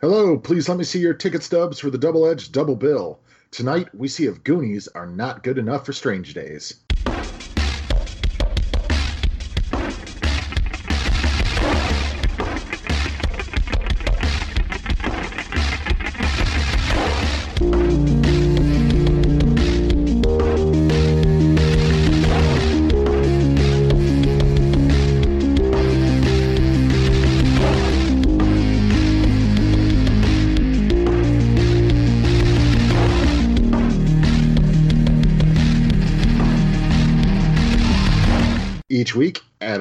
Hello, please let me see your ticket stubs for the double edged double bill. Tonight, we see if Goonies are not good enough for Strange Days.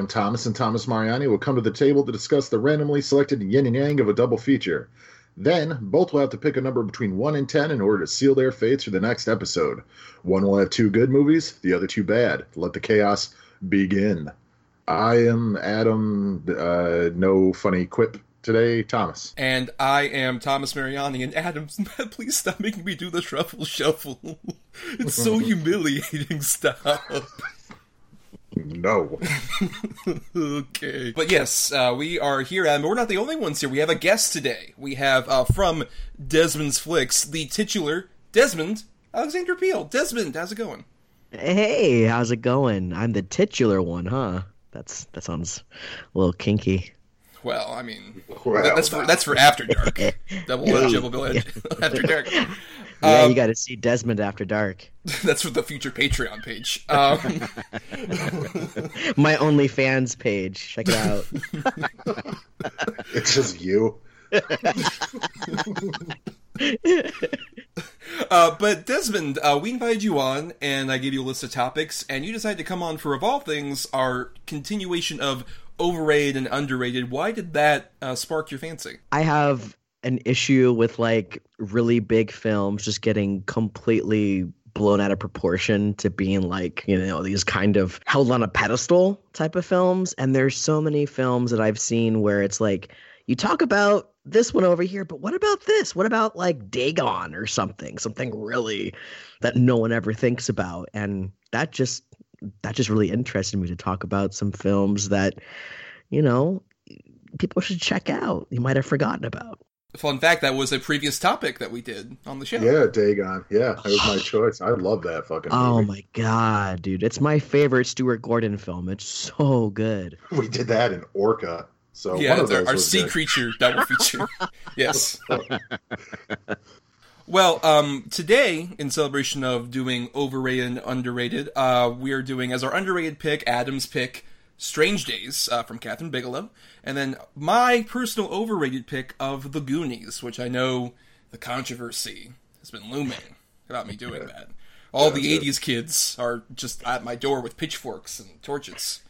Thomas and Thomas Mariani will come to the table to discuss the randomly selected yin and yang of a double feature. Then, both will have to pick a number between 1 and 10 in order to seal their fates for the next episode. One will have two good movies, the other two bad. Let the chaos begin. I am Adam, uh, no funny quip today, Thomas. And I am Thomas Mariani, and Adam, please stop making me do the shuffle shuffle. It's so humiliating. Stop. No. okay. But yes, uh, we are here, and we're not the only ones here. We have a guest today. We have uh, from Desmond's Flicks, the titular Desmond Alexander Peel. Desmond, how's it going? Hey, how's it going? I'm the titular one, huh? That's that sounds a little kinky. Well, I mean, Well, that's for that's for After Dark. Double Hey. double bill After Dark. Yeah, Um, you got to see Desmond after dark. That's for the future Patreon page. Um, My OnlyFans page. Check it out. It's just you. Uh, but Desmond, uh, we invited you on, and I gave you a list of topics, and you decided to come on for of all things our continuation of overrated and underrated. Why did that uh, spark your fancy? I have an issue with like really big films just getting completely blown out of proportion to being like, you know, these kind of held on a pedestal type of films. And there's so many films that I've seen where it's like, you talk about this one over here, but what about this? What about like Dagon or something? Something really that no one ever thinks about. And that just that just really interested me to talk about some films that, you know, people should check out. You might have forgotten about. Fun fact: that was a previous topic that we did on the show. Yeah, Dagon. Yeah, that was my choice. I love that fucking movie. Oh my god, dude. It's my favorite Stuart Gordon film. It's so good. We did that in Orca. So yeah, one of our, those our was sea good. creature double feature. yes. Well, um, today, in celebration of doing overrated and underrated, uh, we are doing as our underrated pick, Adam's pick, Strange Days uh, from Kathryn Bigelow, and then my personal overrated pick of The Goonies, which I know the controversy has been looming about me doing that. All the Gotcha. '80s kids are just at my door with pitchforks and torches.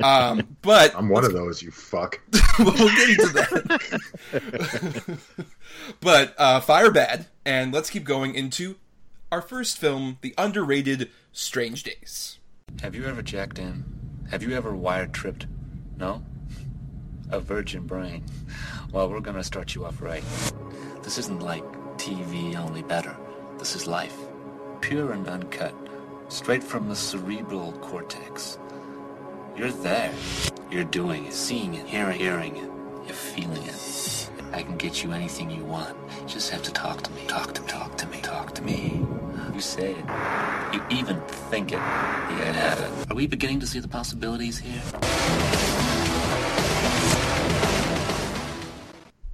Um, but I'm one of those, you fuck. we'll get into that. but uh, fire bad, and let's keep going into our first film, the underrated Strange Days. Have you ever jacked in? Have you ever wire tripped? No? A virgin brain. Well, we're gonna start you off right. This isn't like TV, only better. This is life. Pure and uncut. Straight from the cerebral cortex. You're there. You're doing it, seeing it, hearing, hearing it. You're feeling it. I can get you anything you want. You just have to talk to me. Talk to me. Talk to me. Talk to me. You say it. You even think it. Yeah. Are we beginning to see the possibilities here?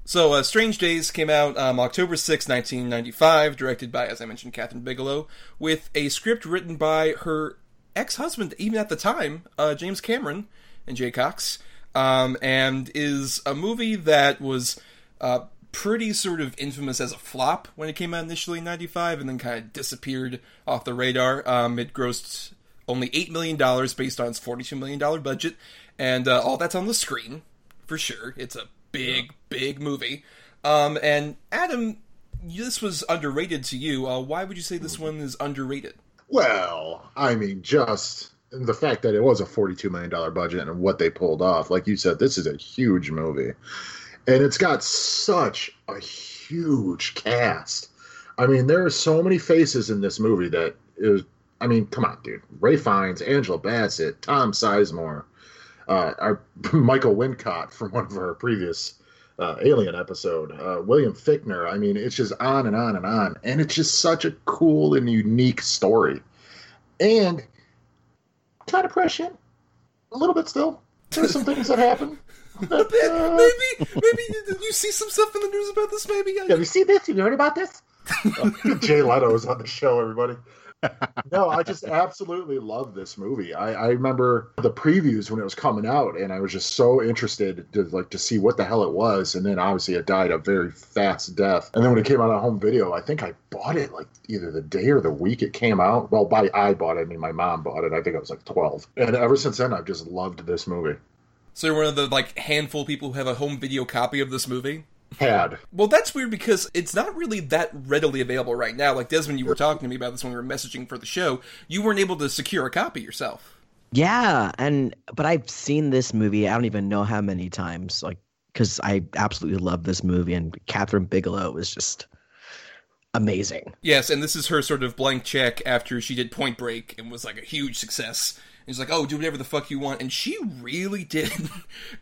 So, uh, Strange Days came out um, October 6, 1995, directed by, as I mentioned, Kathryn Bigelow, with a script written by her ex husband, even at the time, uh, James Cameron and Jay Cocks, um, and is a movie that was uh, pretty sort of infamous as a flop when it came out initially in 95 and then kind of disappeared off the radar. Um, it grossed only $8 million based on its $42 million budget, and uh, all that's on the screen for sure. It's a big, big movie. Um, and Adam, this was underrated to you. Uh, why would you say this one is underrated? Well, I mean, just the fact that it was a $42 million budget and what they pulled off. Like you said, this is a huge movie. And it's got such a huge cast. I mean, there are so many faces in this movie that is. I mean, come on, dude. Ralph Fiennes, Angela Bassett, Tom Sizemore, uh, our Michael Wincott from one of our previous uh, Alien episode, uh, William Fichtner. I mean, it's just on and on and on, and it's just such a cool and unique story, and kind of prescient, a little bit still. There's some things that happen. That, maybe, maybe did you see some stuff in the news about this? Maybe. Have you seen this? Have you heard about this? Jay Leno is on the show, everybody. no, I just absolutely love this movie. I, I remember the previews when it was coming out, and I was just so interested to like to see what the hell it was. And then obviously it died a very fast death. And then when it came out on home video, I think I bought it like either the day or the week it came out. Well, by I bought it, I mean my mom bought it. I think I was like twelve, and ever since then I've just loved this movie. So you're one of the like handful of people who have a home video copy of this movie. Had Well, that's weird because it's not really that readily available right now. Like Desmond, you were talking to me about this when we were messaging for the show. You weren't able to secure a copy yourself. Yeah, and but I've seen this movie. I don't even know how many times. Like, because I absolutely love this movie, and Kathryn Bigelow is just amazing. Yes, and this is her sort of blank check after she did Point Break and was like a huge success. And she's like, "Oh, do whatever the fuck you want," and she really did.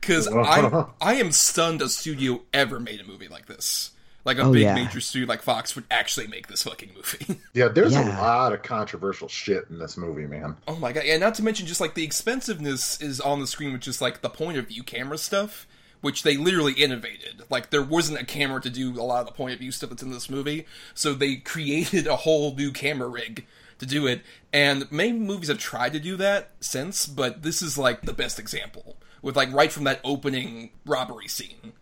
Because I, uh-huh. I am stunned a studio ever made a movie like this. Like a Oh, big yeah. major studio like Fox would actually make this fucking movie. yeah, there's Yeah. a lot of controversial shit in this movie, man. oh my god! Yeah, not to mention just like the expensiveness is on the screen with just like the point of view camera stuff. Which they literally innovated. Like there wasn't a camera to do a lot of the point of view stuff that's in this movie, so they created a whole new camera rig to do it. And many movies have tried to do that since, but this is like the best example. With like right from that opening robbery scene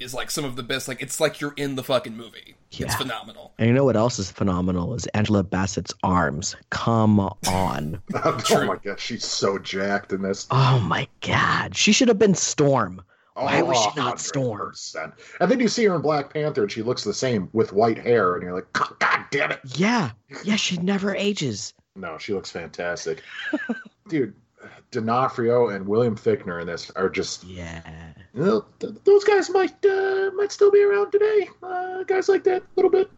is like some of the best. Like it's like you're in the fucking movie. It's phenomenal. And you know what else is phenomenal is Angela Bassett's arms. Come on. oh True. my god, she's so jacked in this. oh my god. She should have been Storm. Why was she not Storm? And then you see her in Black Panther, and she looks the same with white hair, and you're like, God, God damn it! Yeah. Yeah, she never ages. No, she looks fantastic, dude. D'Onofrio and William Fichtner in this are just Yeah. you know, th- those guys might uh, might still be around today. Uh, guys like that, a little bit,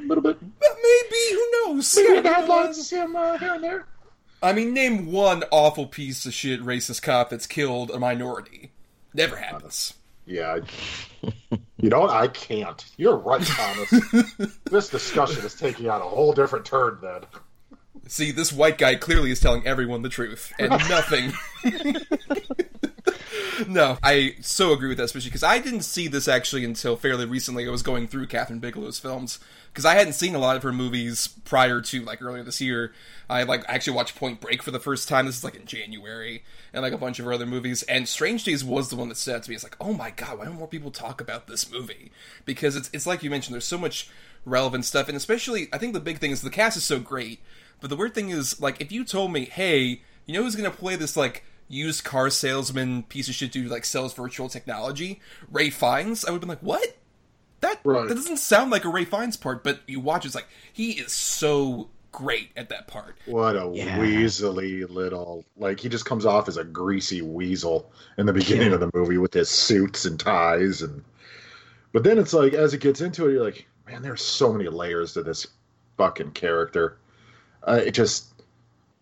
a little bit. But maybe who knows? Maybe Yeah, in the headlines, you see them uh, here and there. I mean, name one awful piece of shit racist cop that's killed a minority. Never happens. Yeah, I, you know, I can't. You're right, Thomas. this discussion is taking on a whole different turn. Then See, this white guy clearly is telling everyone the truth and nothing. no, I so agree with that, especially because I didn't see this actually until fairly recently. I was going through Kathryn Bigelow's films because I hadn't seen a lot of her movies prior to like earlier this year. I like actually watched Point Break for the first time. This is like in January, and like a bunch of her other movies. And Strange Days was the one that stood out to me. It's like, oh my god, why don't more people talk about this movie? Because it's it's like you mentioned, there's so much relevant stuff, and especially I think the big thing is the cast is so great. But the weird thing is, like, if you told me, hey, you know who's gonna play this like used car salesman piece of shit dude who like sells virtual technology, Ralph Fiennes, I would have been like, what? That Right. that doesn't sound like a Ralph Fiennes part, but you watch, it's like he is so great at that part. what a Yeah. weaselly little like he just comes off as a greasy weasel in the beginning of the movie with his suits and ties and. But then it's like as it gets into it, you're like, man, there's so many layers to this fucking character. Uh, it just,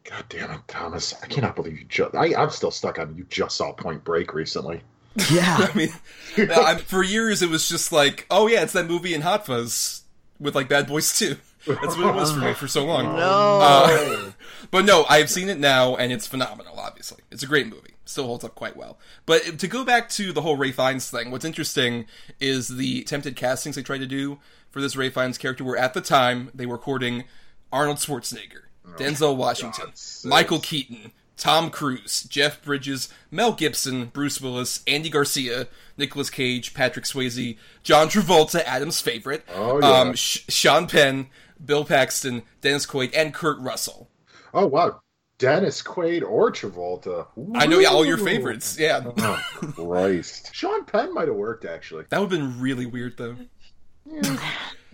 god damn it, Thomas! I cannot believe you just. I, I'm still stuck on you just saw Point Break recently. Yeah. I mean, I, for years it was just like, oh yeah, it's that movie in Hot Fuzz with like Bad Boys 2. That's what it was for me for so long. No. Uh, but no, I've seen it now, and it's phenomenal. Obviously, it's a great movie. Still holds up quite well. But to go back to the whole Ralph Fiennes thing, what's interesting is the attempted castings they tried to do for this Ralph Fiennes character were at the time they were courting Arnold Schwarzenegger, Denzel Washington, God, sis. Michael Keaton, Tom Cruise, Jeff Bridges, Mel Gibson, Bruce Willis, Andy Garcia, Nicolas Cage, Patrick Swayze, John Travolta, Adam's favorite, Oh, yeah. um, Sh- Sean Penn, Bill Paxton, Dennis Quaid, and Kurt Russell. Oh wow, Dennis Quaid or Travolta. I know yeah, all your favorites. Yeah. Oh, Christ. Sean Penn might have worked actually. That would have been really weird, though.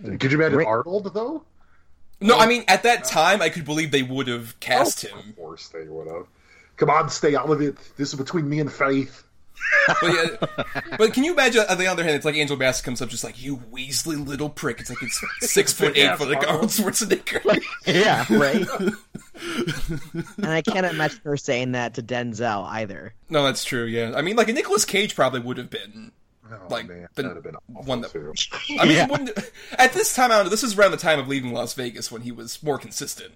Could you imagine Rick- Arnold though? No, I mean, at that uh, time, I could believe they would have oh, cast Oh, him. Of course they would have. Come on, stay out of it. This is between me and Faith. But, yeah, but can you imagine, on the other hand, it's like Angel Bassett comes up just like, you Weasley little prick. It's like it's six foot eight Yeah, for like Arnold. Arnold Schwarzenegger. yeah, right. and I can't imagine her saying that to Denzel either. no, that's true, yeah. I mean, like, a Nicolas Cage probably would have been Oh, like man, the have been awful one that too. I mean, Yeah. when, at this time, I don't know, this is around the time of leaving Las Vegas when he was more consistent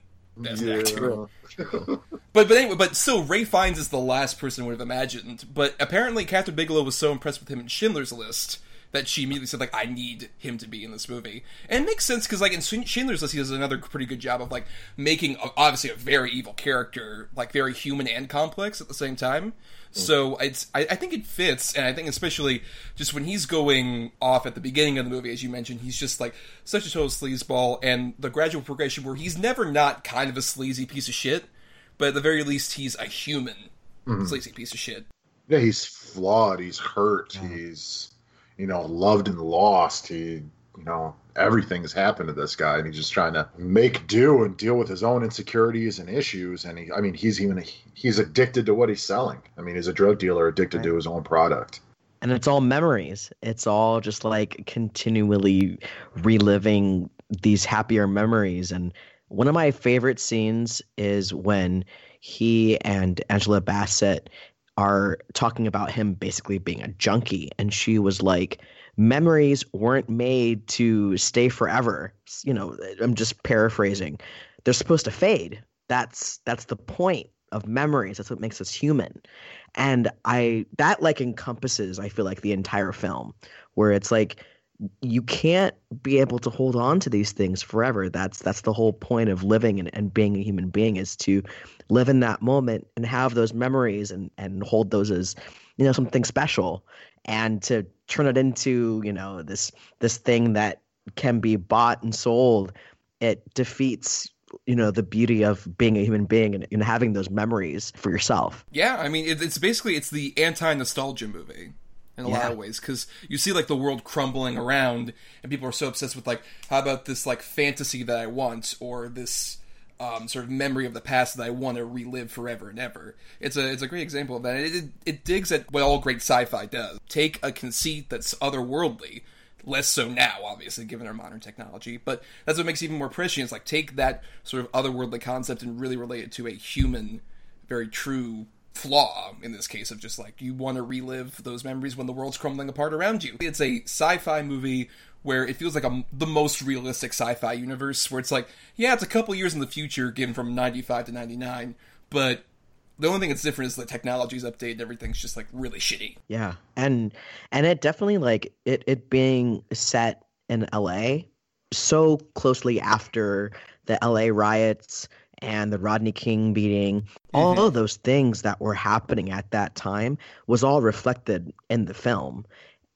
as an actor. But but anyway, but still, Ralph Fiennes is the last person I would have imagined. But apparently, Kathryn Bigelow was so impressed with him in Schindler's List that she immediately said like, "I need him to be in this movie." And it makes sense because like in Schindler's List, he does another pretty good job of like making a, obviously a very evil character like very human and complex at the same time. So it's I, I think it fits, and I think especially just when he's going off at the beginning of the movie, as you mentioned, he's just like such a total sleazeball, and the gradual progression where he's never not kind of a sleazy piece of shit but at the very least, he's a human mm-hmm. sleazy piece of shit. Yeah, he's flawed. He's hurt. Mm-hmm. He's, you know, loved and lost. He, you know, everything's happened to this guy, and he's just trying to make do and deal with his own insecurities and issues. And he, I mean, he's even he's addicted to what he's selling. I mean, he's a drug dealer addicted to his own product. and it's all memories. It's all just like continually reliving these happier memories. And one of my favorite scenes is when he and Angela Bassett are talking about him basically being a junkie. And she was like, memories weren't made to stay forever. You know, I'm just paraphrasing. They're supposed to fade. That's that's the point of memories. That's what makes us human. And I that like encompasses, I feel like, the entire film, where it's like you can't be able to hold on to these things forever. That's that's the whole point of living and, and being a human being is to live in that moment and have those memories and, and hold those as, you know, something special. And to turn it into, you know, this this thing that can be bought and sold, it defeats you know the beauty of being a human being and, and having those memories for yourself. Yeah, I mean, it, it's basically it's the anti-nostalgia movie in a lot of ways because you see like the world crumbling around, and people are so obsessed with like, how about this like fantasy that I want, or this um, sort of memory of the past that I want to relive forever and ever. It's a it's a great example of that. It, it, it digs at what all great sci-fi does. Take a conceit that's otherworldly. Less so now, obviously, given our modern technology. But that's what makes it even more prescient. It's like take that sort of otherworldly concept and really relate it to a human, very true flaw in this case of just like you want to relive those memories when the world's crumbling apart around you. It's a sci-fi movie where it feels like a, the most realistic sci-fi universe where it's like, yeah, it's a couple years in the future given from 95 to 99, but the only thing that's different is the technology's updated, everything's just like really shitty. yeah. And and it definitely like it it being set in la so closely after the la riots and the rodney king beating mm-hmm. all of those things that were happening at that time was all reflected in the film.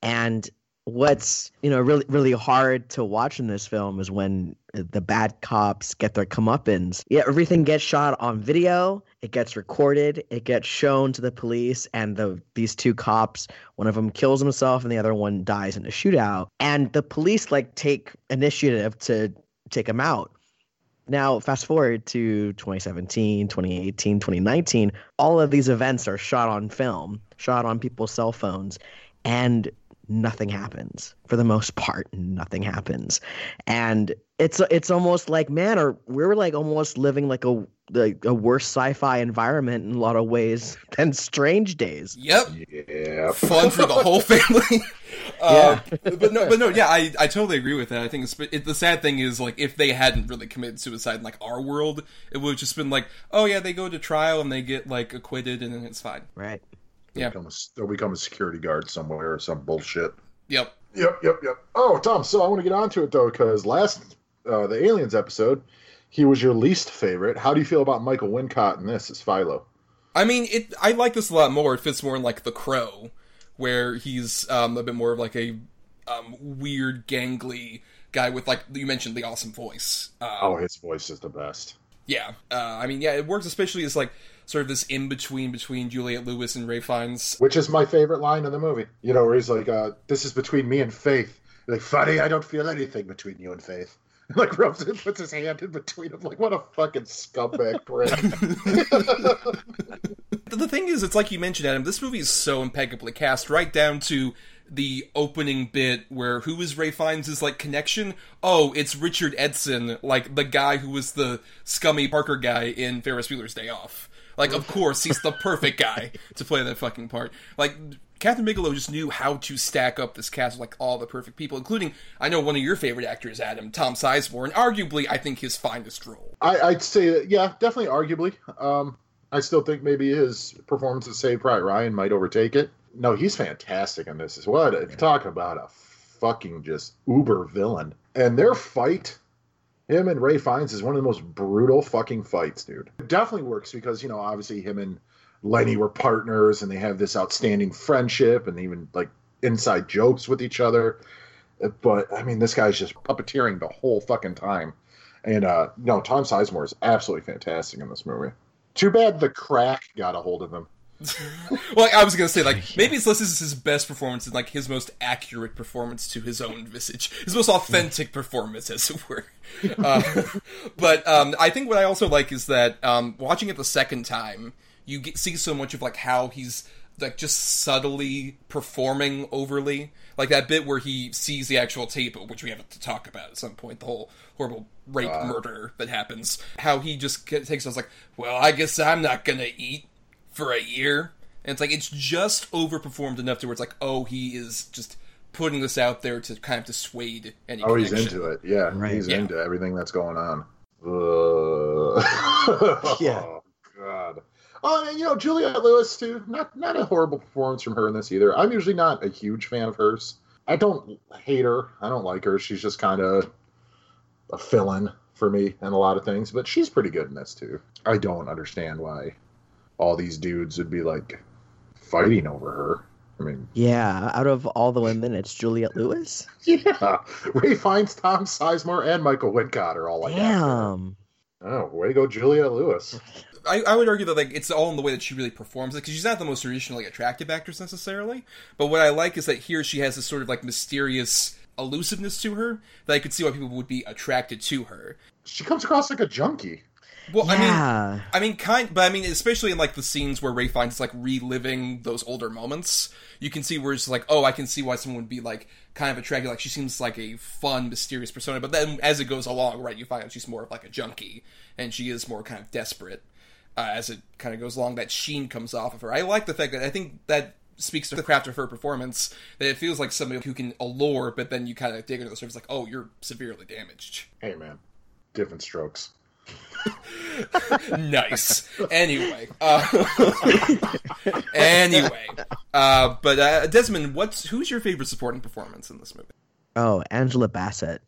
And what's you know really really hard to watch in this film is when the bad cops get their comeuppance. Yeah, everything gets shot on video. It gets recorded. It gets shown to the police, and the these two cops, one of them kills himself, and the other one dies in a shootout. And the police like take initiative to take him out. Now, fast forward to 2017, 2018, 2019, all of these events are shot on film, shot on people's cell phones, and nothing happens. For the most part, nothing happens. And it's it's almost like, man, or we're like almost living like a like a worse sci-fi environment in a lot of ways than Strange Days. Yep. Yeah. Fun for the whole family. Uh, but no, but no, yeah, I, I totally agree with that. I think it's, it, the sad thing is like if they hadn't really committed suicide in like our world, it would have just been like, oh yeah, they go to trial and they get like acquitted and then it's fine. Right. Yeah. Become a, they'll become a security guard somewhere or some bullshit. Yep. Yep, yep, yep. Oh, Tom. So I want to get onto it though, because last uh, the aliens episode, he was your least favorite. How do you feel about Michael Wincott in this as Philo? I mean, it. I like this a lot more. It fits more in like The Crow, where he's um, a bit more of like a um, weird, gangly guy with like you mentioned the awesome voice. Uh, Oh, his voice is the best. Yeah, uh, I mean, yeah, it works especially as like sort of this in between between Juliet Lewis and Ralph Fiennes. Which is my favorite line in the movie. You know, where he's like, uh, "This is between me and Faith." Like, funny, I don't feel anything between you and Faith. Like rubs it, puts his hand in between them. Like, what a fucking scumbag prick. The thing is, it's like you mentioned, Adam. This movie is so impeccably cast, right down to the opening bit where who is Ralph Fiennes' like connection? Oh, it's Richard Edson, like the guy who was the scummy Parker guy in Ferris Bueller's Day Off. Like, of course, he's the perfect guy to play that fucking part. Like, Kathryn Bigelow just knew how to stack up this cast of like all the perfect people, including I know one of your favorite actors, Adam Tom Sizemore, and arguably I think his finest role. I, I'd say, yeah, definitely, arguably. Um, I still think maybe his performance as Saved Private Ryan might overtake it. No, he's fantastic in this as well. If talk about a fucking just uber villain, and their fight, him and Ralph Fiennes is one of the most brutal fucking fights, dude. It definitely works because you know obviously him and Lenny were partners, and they have this outstanding friendship, and even like inside jokes with each other. But I mean, this guy's just puppeteering the whole fucking time. And uh no, Tom Sizemore is absolutely fantastic in this movie. Too bad the crack got a hold of him. well, I was gonna say like maybe it's this is his best performance and like his most accurate performance to his own visage, his most authentic performance, as it were. Uh, but um, I think what I also like is that um, watching it the second time, you get, see so much of like how he's like just subtly performing overly. Like that bit where he sees the actual tape which we have to talk about at some point the whole horrible rape uh, murder that happens. How he just takes us like well i guess i'm not gonna eat for a year and it's like it's just overperformed enough to where it's like oh he is just putting this out there to kind of dissuade any oh connection. he's into it yeah right. he's yeah. into everything that's going on uh... yeah oh god Oh, and you know Juliette Lewis too. Not not a horrible performance from her in this either. I'm usually not a huge fan of hers. I don't hate her. I don't like her. She's just kind of a fill-in for me in a lot of things, but she's pretty good in this too. I don't understand why all these dudes would be like fighting over her. I mean, yeah, out of all the women, it's Juliette Lewis. Yeah, Ralph Fiennes, Tom Sizemore, and Michael Wincott are all like, damn. Oh, way to go, Juliette Lewis. I, I, would argue that like it's all in the way that she really performs it because she's not the most traditionally attractive actress necessarily. But what I like is that here she has this sort of like mysterious elusiveness to her that I could see why people would be attracted to her. She comes across like a junkie. Well, yeah. I mean, I mean, kind, but I mean, especially in like the scenes where Ralph Fiennes like reliving those older moments, you can see where it's like, oh, I can see why someone would be like kind of attracted. Like she seems like a fun, mysterious persona, but then as it goes along, right, you find out she's more of like a junkie, and she is more kind of desperate uh, as it kind of goes along. That sheen comes off of her. I like the fact that I think that speaks to the craft of her performance. That it feels like somebody who can allure, but then you kind of dig into the surface, like, oh, you're severely damaged. Hey, man, different strokes. nice. Anyway, uh, anyway, uh, but uh, Desmond, what's who's your favorite supporting performance in this movie? Oh, Angela Bassett.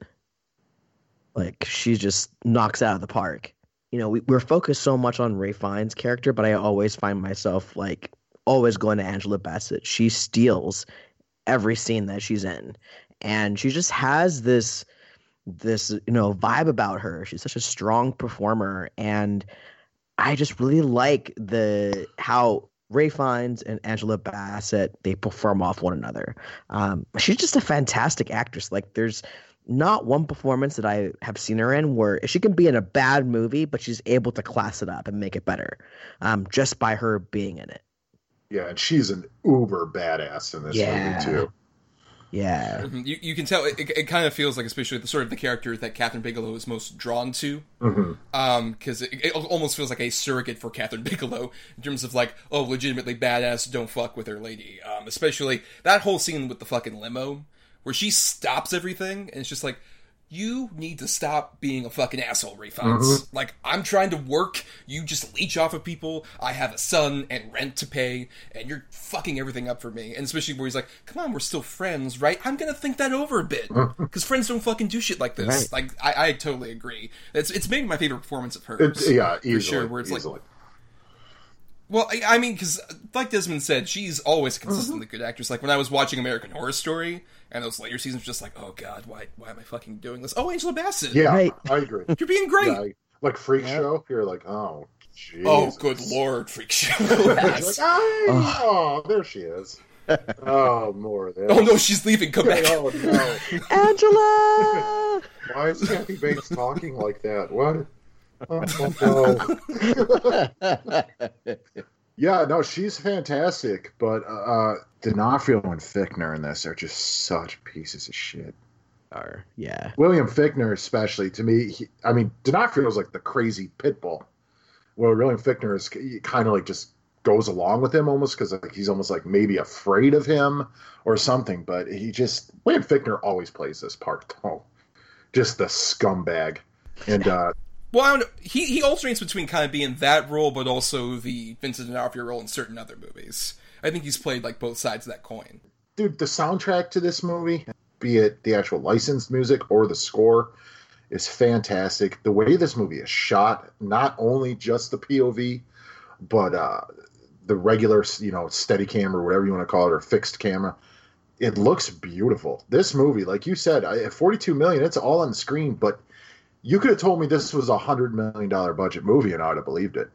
Like she just knocks out of the park you know, we, we're focused so much on Ralph Fiennes' character, but I always find myself like always going to Angela Bassett. She steals every scene that she's in, and she just has this this you know vibe about her. She's such a strong performer, and I just really like the how Ralph Fiennes and Angela Bassett they perform off one another. Um, she's just a fantastic actress. Like there's not one performance that I have seen her in where she can be in a bad movie, but she's able to class it up and make it better, um, just by her being in it. Yeah, and she's an uber badass in this yeah. movie too. Yeah, mm-hmm. you, you can tell it, it, kind of feels like, especially the sort of the character that Kathryn Bigelow is most drawn to, because mm-hmm. um, it, it, almost feels like a surrogate for Kathryn Bigelow in terms of like, oh, legitimately badass, don't fuck with her lady. Um, especially that whole scene with the fucking limo where she stops everything and it's just like you need to stop being a fucking asshole, Ralph Fiennes. Mm-hmm. Like, I'm trying to work, you just leech off of people, I have a son and rent to pay, and you're fucking everything up for me. And especially where he's like, come on, we're still friends, right? I'm gonna think that over a bit. Because friends don't fucking do shit like this. Right. Like, I, I, totally agree. It's, it's maybe my favorite performance of hers. It, yeah, easily, for sure, where it's easily. like, well, I, I mean, because like Desmond said, she's always consistently mm-hmm. good actress. Like when I was watching American Horror Story, and those later seasons, just like, oh god, why why am I fucking doing this? Oh, Angela Bassett. Yeah, right. I agree. You're being great. Yeah, like Freak yeah. Show, you're like, oh, oh Jesus. oh, good lord, Freak Show. like, oh, there she is. oh, more of this. Oh no, she's leaving. Come back. oh no, Angela. Why is Kathy Bates talking like that? What? Oh, no. Yeah, no, she's fantastic, but uh, D'Onofrio and Fichtner in this are just such pieces of shit. Are yeah, William Fichtner especially to me. He, I mean, D'Onofrio is like the crazy pit bull, well, William Fichtner is kind of like just goes along with him almost because like, he's almost like maybe afraid of him or something. But he just William Fichtner always plays this part though, just the scumbag. And uh, well, I don't know. He he alternates between kind of being that role, but also the Vincent D'Onofrio role in certain other movies. I think he's played like both sides of that coin. Dude, the soundtrack to this movie, be it the actual licensed music or the score, is fantastic. The way this movie is shot, not only just the POV, but uh, the regular, you know, steady camera, or whatever you want to call it, or fixed camera. It looks beautiful. This movie, like you said, at 42 million, it's all on the screen, but you could have told me this was a hundred million dollar budget movie and I'd have believed it.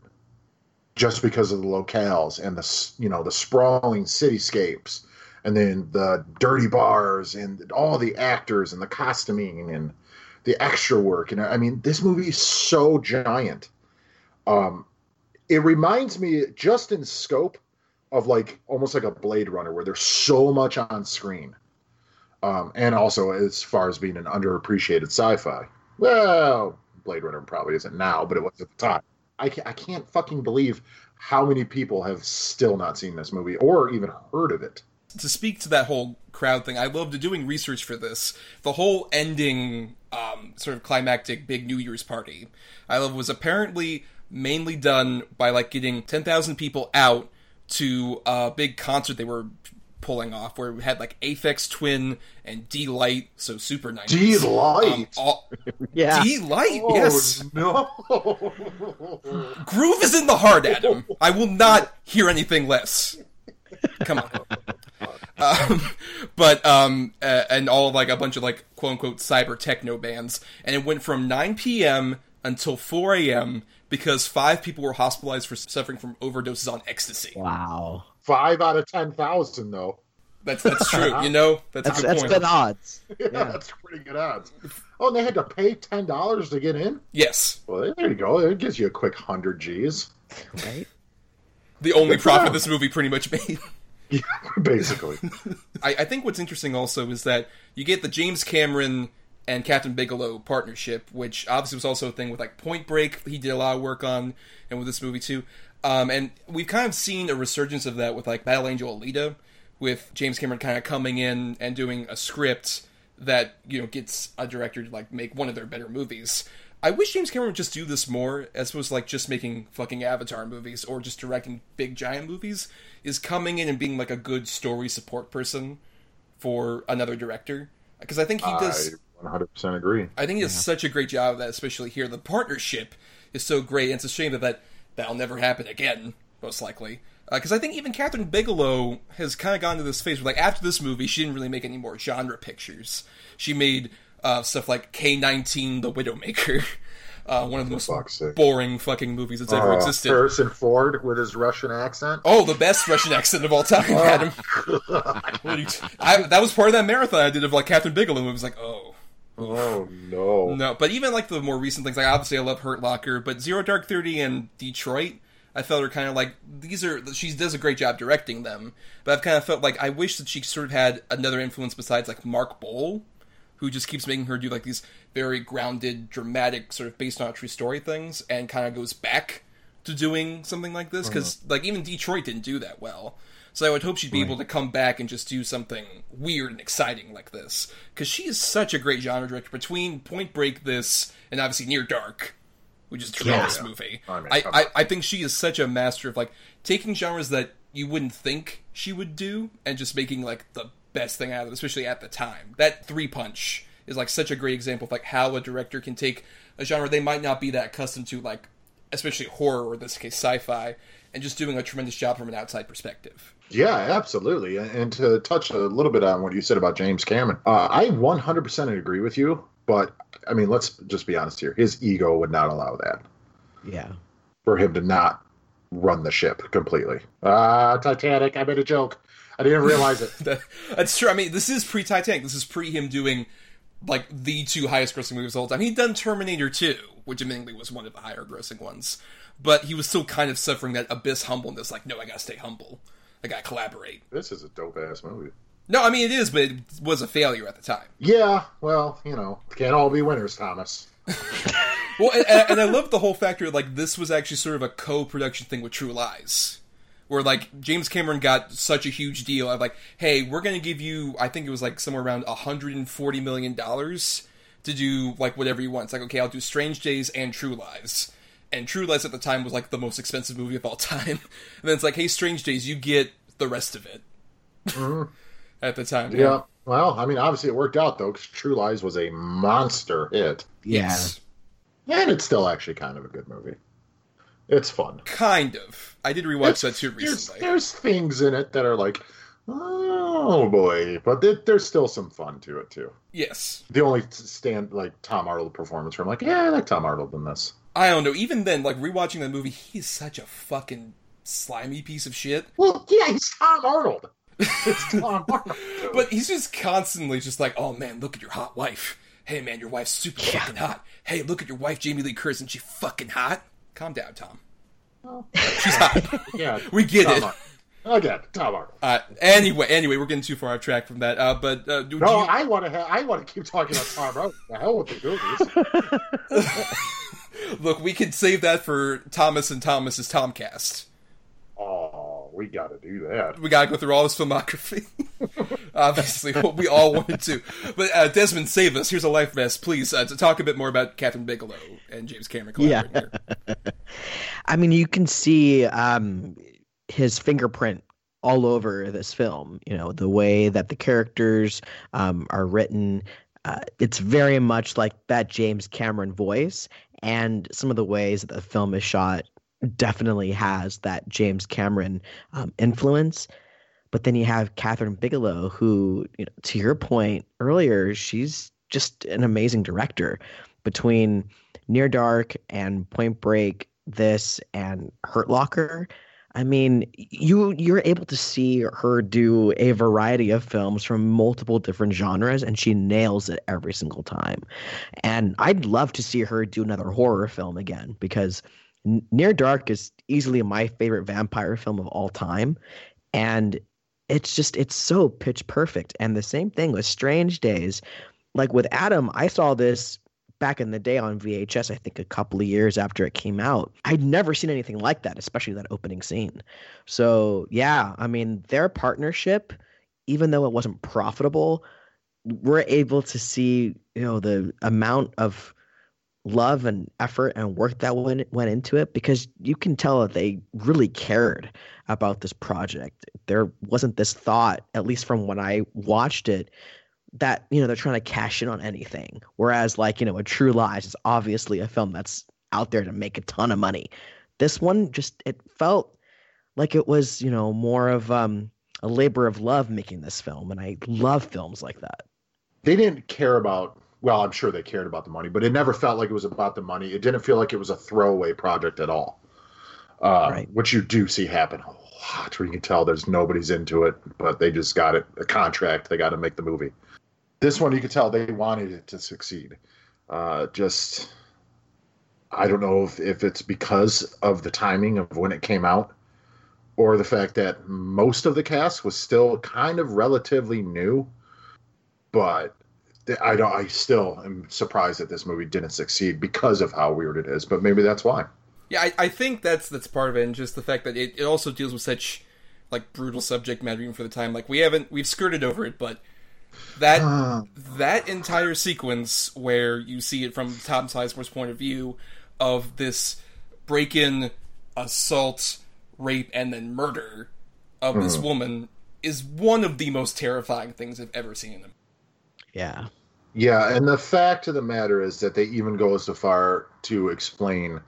Just because of the locales and the you know the sprawling cityscapes, and then the dirty bars and all the actors and the costuming and the extra work. And I mean, this movie is so giant. Um, it reminds me just in scope of like almost like a Blade Runner, where there's so much on screen, um, and also as far as being an underappreciated sci-fi. Well, Blade Runner probably isn't now, but it was at the time. I can't, I can't fucking believe how many people have still not seen this movie or even heard of it. To speak to that whole crowd thing, I loved doing research for this. The whole ending, um, sort of climactic big New Year's party, I love was apparently mainly done by like getting 10,000 people out to a big concert they were pulling off, where we had like Aphex Twin and Deee-Lite, so super nice. Deee-Lite? um, yeah, Deee-Lite, oh, yes. No, groove is in the heart, Adam. I will not hear anything less. Come on. Um, but um, uh, and all like a bunch of like quote unquote cyber techno bands, and it went from 9 p.m. until 4 a.m. because five people were hospitalized for suffering from overdoses on ecstasy. Wow five out of ten thousand though. That's that's true. You know, that's that's, a good that's point. good odds. Yeah, yeah, that's pretty good odds. Oh, and they had to pay ten dollars to get in. Yes. Well, there you go. It gives you a quick hundred G's. Right. The only profit this movie pretty much made. Yeah, basically. I, I think what's interesting also is that you get the James Cameron and Kathryn Bigelow partnership, which obviously was also a thing with like Point Break. He did a lot of work on, and with this movie too. Um, and we've kind of seen a resurgence of that with like Battle Angel Alita, with James Cameron kind of coming in and doing a script that you know gets a director to like make one of their better movies. I wish James Cameron would just do this more, as opposed to like just making fucking Avatar movies or just directing big giant movies. Is coming in and being like a good story support person for another director because I think he does. I 100% agree. I think he does yeah. such a great job of that, especially here. The partnership is so great. And it's a shame that that that'll never happen again, most likely. Because uh, I think even Kathryn Bigelow has kind of gone to this phase where, like, after this movie, she didn't really make any more genre pictures. She made uh, stuff like K-19, The Widowmaker, uh, one of the most boring fucking movies that's ever uh, existed. Harrison Ford with his Russian accent. Oh, the best Russian accent of all time, oh, Adam. I, that was part of that marathon I did of like Kathryn Bigelow. It was like, oh. Oh no. No, but even like the more recent things, like obviously I love Hurt Locker, but Zero Dark Thirty and Detroit, I felt are kind of like these are she does a great job directing them, but I've kind of felt like I wish that she sort of had another influence besides like Mark Boal, who just keeps making her do like these very grounded, dramatic, sort of based on a true story things, and kind of goes back to doing something like this because uh-huh. like even Detroit didn't do that well. So I would hope she'd be right. able to come back and just do something weird and exciting like this because she is such a great genre director. Between Point Break, this, and obviously Near Dark, which is a tremendous yeah. movie. I, mean, I, I, I think she is such a master of like taking genres that you wouldn't think she would do and just making like the best thing out of it, especially at the time. That Three Punch is like such a great example of like how a director can take a genre they might not be that accustomed to, like especially horror or in this case sci-fi, and just doing a tremendous job from an outside perspective. Yeah, absolutely. And to touch a little bit on what you said about James Cameron, uh, I 100% agree with you. But I mean, let's just be honest here. His ego would not allow that. Yeah. For him to not run the ship completely. Ah, uh, Titanic. I made a joke. I didn't realize it. that's true. I mean, this is pre Titanic. This is pre him doing like the two highest grossing movies of the whole time. He'd done Terminator 2, which admittedly was one of the higher grossing ones. But he was still kind of suffering that abyss humbleness, like, no, I gotta stay humble. I gotta collaborate. This is a dope ass movie. No, I mean it is, but it was a failure at the time. Yeah, well, you know, can't all be winners, Thomas. well, and, and, I love the whole factor like this was actually sort of a co-production thing with True Lies, where like James Cameron got such a huge deal of like, hey, we're gonna give you, I think it was like somewhere around 140 million dollars to do like whatever you want. It's like, okay, I'll do Strange Days and True Lies. And True Lies at the time was like the most expensive movie of all time. and then it's like, hey, Strange Days, you get the rest of it. Mm-hmm. at the time. Yeah. Well, I mean, obviously it worked out though, because True Lies was a monster hit, Yeah. and it's still actually kind of a good movie. It's fun. Kind of. I did rewatch It's- that too recently. there's things in it that are like, oh boy, but there, there's still some fun to it too. Yes. The only stand like Tom Arnold performance where I'm like, yeah, I like Tom Arnold in this. I don't know. Even then, like rewatching that movie, he's such a fucking slimy piece of shit. Well, yeah, he's Tom Arnold. It's Tom Arnold. But he's just constantly just like, oh man, look at your hot wife. Hey man, your wife's super fucking hot. Hey, look at your wife, Jamie Lee Curtis, and she fucking hot. Calm down, Tom. She's hot. yeah, We get Tom it. Arnold. Again, Tom Arnold. Uh, anyway, anyway, we're getting too far off track from that. Uh, but uh, do, No, do you, I want to. Ha- I want to keep talking about Tom Arnold. The hell with the movies. look, we can save that for Thomas and Thomas's Tomcast. oh, we got to do that. we gotta go through all this filmography. Obviously, what we all wanted to. But uh, Desmond, save us. Here's a life vest, please, uh, to talk a bit more about Kathryn Bigelow and James Cameron collaborating here. I mean, you can see um, his fingerprint all over this film. You know, the way that the characters um, are written. Uh, it's very much like that James Cameron voice, and some of the ways that the film is shot definitely has that James Cameron um, influence. But then you have Kathryn Bigelow, who, you know, to your point earlier, she's just an amazing director. Between Near Dark and Point Break, this and Hurt Locker, I mean, you you're able to see her do a variety of films from multiple different genres, and she nails it every single time. And I'd love to see her do another horror film again because Near Dark is easily my favorite vampire film of all time, and it's just it's so pitch perfect. And the same thing with Strange Days, like with Adam, I saw this back in the day on VHS, I think a couple of years after it came out. I'd never seen anything like that, especially that opening scene. So, yeah, I mean, their partnership, even though it wasn't profitable, we're able to see, you know, the amount of love and effort and work that went went into it because you can tell that they really cared about this project. There wasn't this thought, at least from when I watched it, that you know they're trying to cash in on anything. Whereas like you know a True Lies is obviously a film that's out there to make a ton of money. This one just it felt like it was you know more of um, a labor of love making this film, and I love films like that. They didn't care about. Well, I'm sure they cared about the money, but it never felt like it was about the money. It didn't feel like it was a throwaway project at all. Uh, Right. Which you do see happen a lot, where you can tell there's nobody's into it, but they just got it a contract. They got to make the movie. This one, you could tell they wanted it to succeed. Uh, just, I don't know if, if it's because of the timing of when it came out, or the fact that most of the cast was still kind of relatively new. But I don't. I still am surprised that this movie didn't succeed because of how weird it is. But maybe that's why. Yeah, I, I think that's that's part of it, and just the fact that it, it also deals with such like brutal subject matter even for the time. Like we haven't we've skirted over it, but that um, that entire sequence where you see it from Tom Sizemore's point of view of this break-in, assault, rape, and then murder of this mm-hmm. woman is one of the most terrifying things I've ever seen in them. Yeah, Yeah, and the fact of the matter is that they even go so far to explain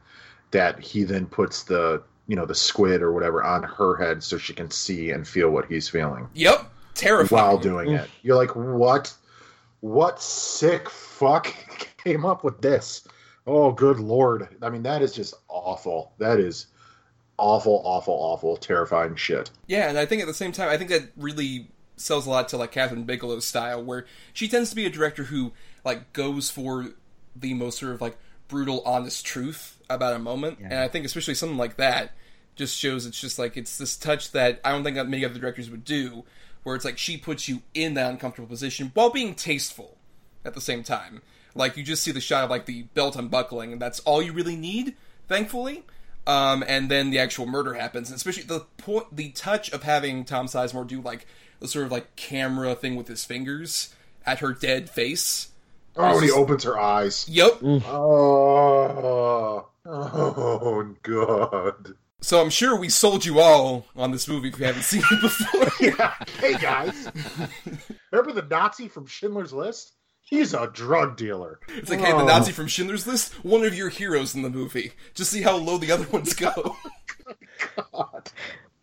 that he then puts the you know the squid or whatever on her head so she can see and feel what he's feeling. Yep, terrifying. while doing it. You're like, what? What sick fuck came up with this? Oh, good lord! I mean, that is just awful. That is awful, awful, awful, terrifying shit. Yeah, and I think at the same time, I think that really sells a lot to like Kathryn Bigelow's style, where she tends to be a director who like goes for the most sort of like brutal, honest truth about a moment, and I think especially something like that just shows it's just like it's this touch that I don't think that many other directors would do, where it's like she puts you in that uncomfortable position while being tasteful at the same time. Like you just see the shot of like the belt unbuckling, and that's all you really need, thankfully. Um, and then the actual murder happens, and especially the point, the touch of having Tom Sizemore do like the sort of like camera thing with his fingers at her dead face. Oh, when he opens her eyes. Yep. Oh, oh, God. So I'm sure we sold you all on this movie if you haven't seen it before. Yeah. Hey, guys. Remember the Nazi from Schindler's List? He's a drug dealer. It's like, hey, the Nazi from Schindler's List, one of your heroes in the movie. Just see how low the other ones go. God.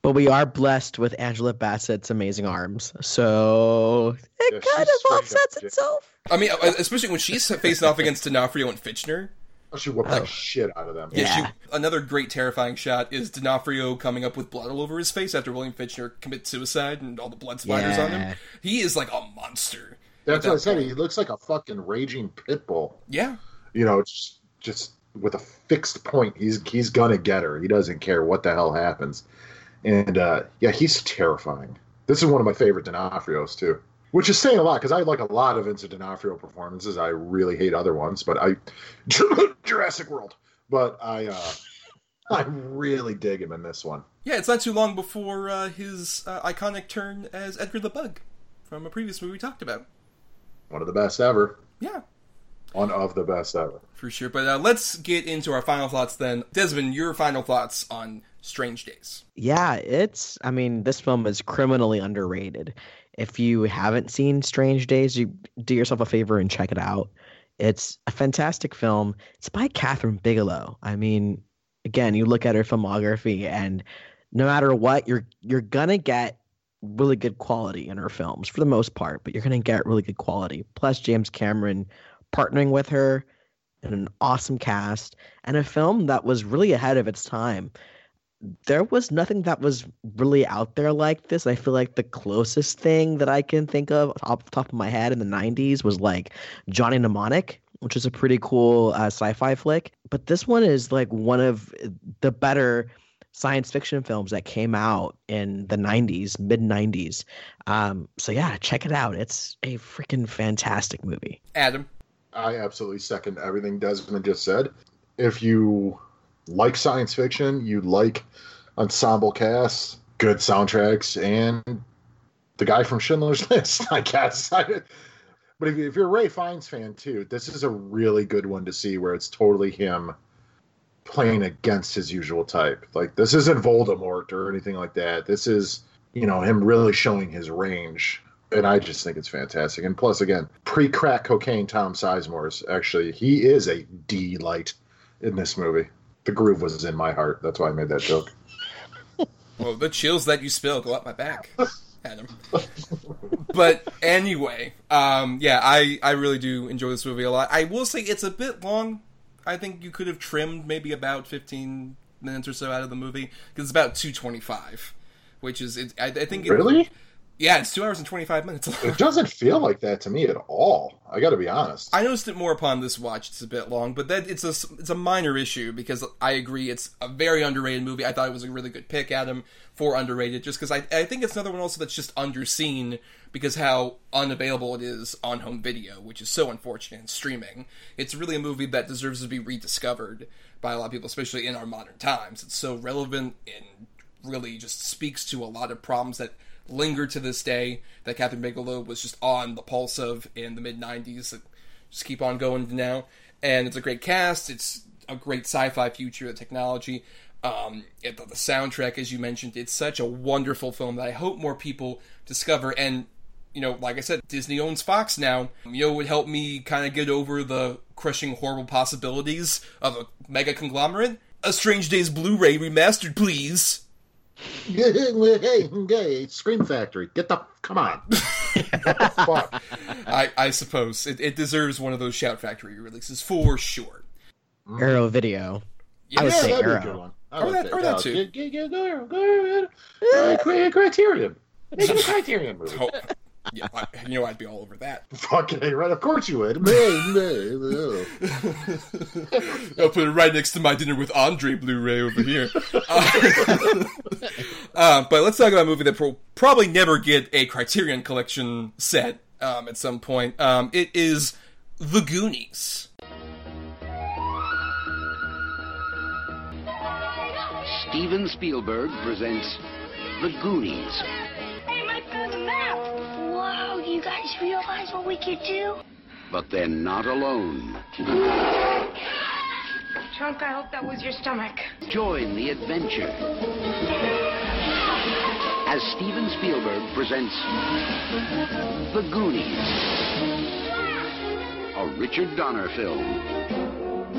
But we are blessed with Angela Bassett's amazing arms, so it Yeah, kind of offsets itself. I mean, uh, especially when she's facing off against D'Onofrio and Fichtner. Oh, she whooped the shit out of them. Yeah, Yeah. she, another great terrifying shot is D'Onofrio coming up with blood all over his face after William Fichtner commits suicide and all the blood splatters on him. He is like a monster. That's at what I said. He looks like a fucking raging pit bull. Yeah, You know, just just with a fixed point. He's he's gonna get her. He doesn't care what the hell happens. And uh, yeah, he's terrifying. This is one of my favorite D'Onofrios too, which is saying a lot because I like a lot of Vincent D'Onofrio performances. I really hate other ones, but I Jurassic World. But I uh, I really dig him in this one. yeah. It's not too long before uh, his uh, iconic turn as Edgar the Bug from a previous movie we talked about. One of the best ever. Yeah, One of the best ever. for sure. But uh, let's get into our final thoughts then. Desmond, your final thoughts on Strange Days. Yeah, it's. I mean, this film is criminally underrated. If you haven't seen Strange Days, you do yourself a favor and check it out. It's a fantastic film. It's by Kathryn Bigelow. I mean, again, you look at her filmography, and no matter what, you're you're gonna get really good quality in her films for the most part. But you're gonna get really good quality. Plus, James Cameron partnering with her and an awesome cast and a film that was really ahead of its time there was nothing that was really out there like this. I feel like the closest thing that I can think of off the top of my head in the 90s was like Johnny Mnemonic, which is a pretty cool uh, sci-fi flick. But this one is like one of the better science fiction films that came out in the 90s, mid 90s. Um, so yeah, check it out. It's a freaking fantastic movie. Adam. I absolutely second everything Desmond just said. If you like science fiction, you like ensemble casts, good soundtracks, and the guy from Schindler's List, I guess. but if, if you're a Ralph Fiennes fan too, this is a really good one to see where it's totally him playing against his usual type. Like this isn't Voldemort or anything like that. This is you know him really showing his range and I just think it's fantastic. And plus, again, pre-crack cocaine Tom Sizemore's actually he is a delight in this movie. The groove was in my heart. That's why I made that joke. Well, the chills that you spill go up my back, Adam. but anyway, um, yeah, I, I really do enjoy this movie a lot. I will say it's a bit long. I think you could have trimmed maybe about 15 minutes or so out of the movie because it's about 225, which is it, I, I think it, Really? Yeah, it's two hours and 25 minutes. It doesn't feel like that to me at all. I got to be honest. I noticed it more upon this watch. It's a bit long, but that it's a it's a minor issue because I agree it's a very underrated movie. I thought it was a really good pick, Adam, for underrated, just because I I think it's another one also that's just underseen because how unavailable it is on home video, which is so unfortunate in streaming. It's really a movie that deserves to be rediscovered by a lot of people, especially in our modern times. It's so relevant and really just speaks to a lot of problems that linger to this day that Kathryn Bigelow was just on the pulse of in the mid 90s that just keep on going now. And it's a great cast, it's a great sci fi future, the technology. Um, it, the soundtrack, as you mentioned, it's such a wonderful film that I hope more people discover. And, you know, like I said, Disney owns Fox now. You know, it would help me kind of get over the crushing, horrible possibilities of a mega conglomerate. A Strange Days Blu ray remastered, please. Hey, hey, hey, Scream Factory, get the come on. what the fuck? I, I suppose it, it deserves one of those Shout Factory releases for sure. Mm-hmm. Arrow Video. Yeah, I would Yeah, say that'd be a good one. I Or like that- or that too. Get, get, get, go, go, go, go, Criterion. Make it a Criterion movie. Oh, yeah, I, you know I'd be all over that. Fucking A, right? Of course you would. Man, man, I'll put it right next to my dinner with Andre Blu-ray over here. Uh, uh, but let's talk about a movie that will probably never get a Criterion Collection set um, at some point. Um, it is The Goonies. Steven Spielberg presents The Goonies. Guys realize what we could do? But they're not alone. Trunk, I hope that was your stomach. Join the adventure as Steven Spielberg presents The Goonies, a Richard Donner film.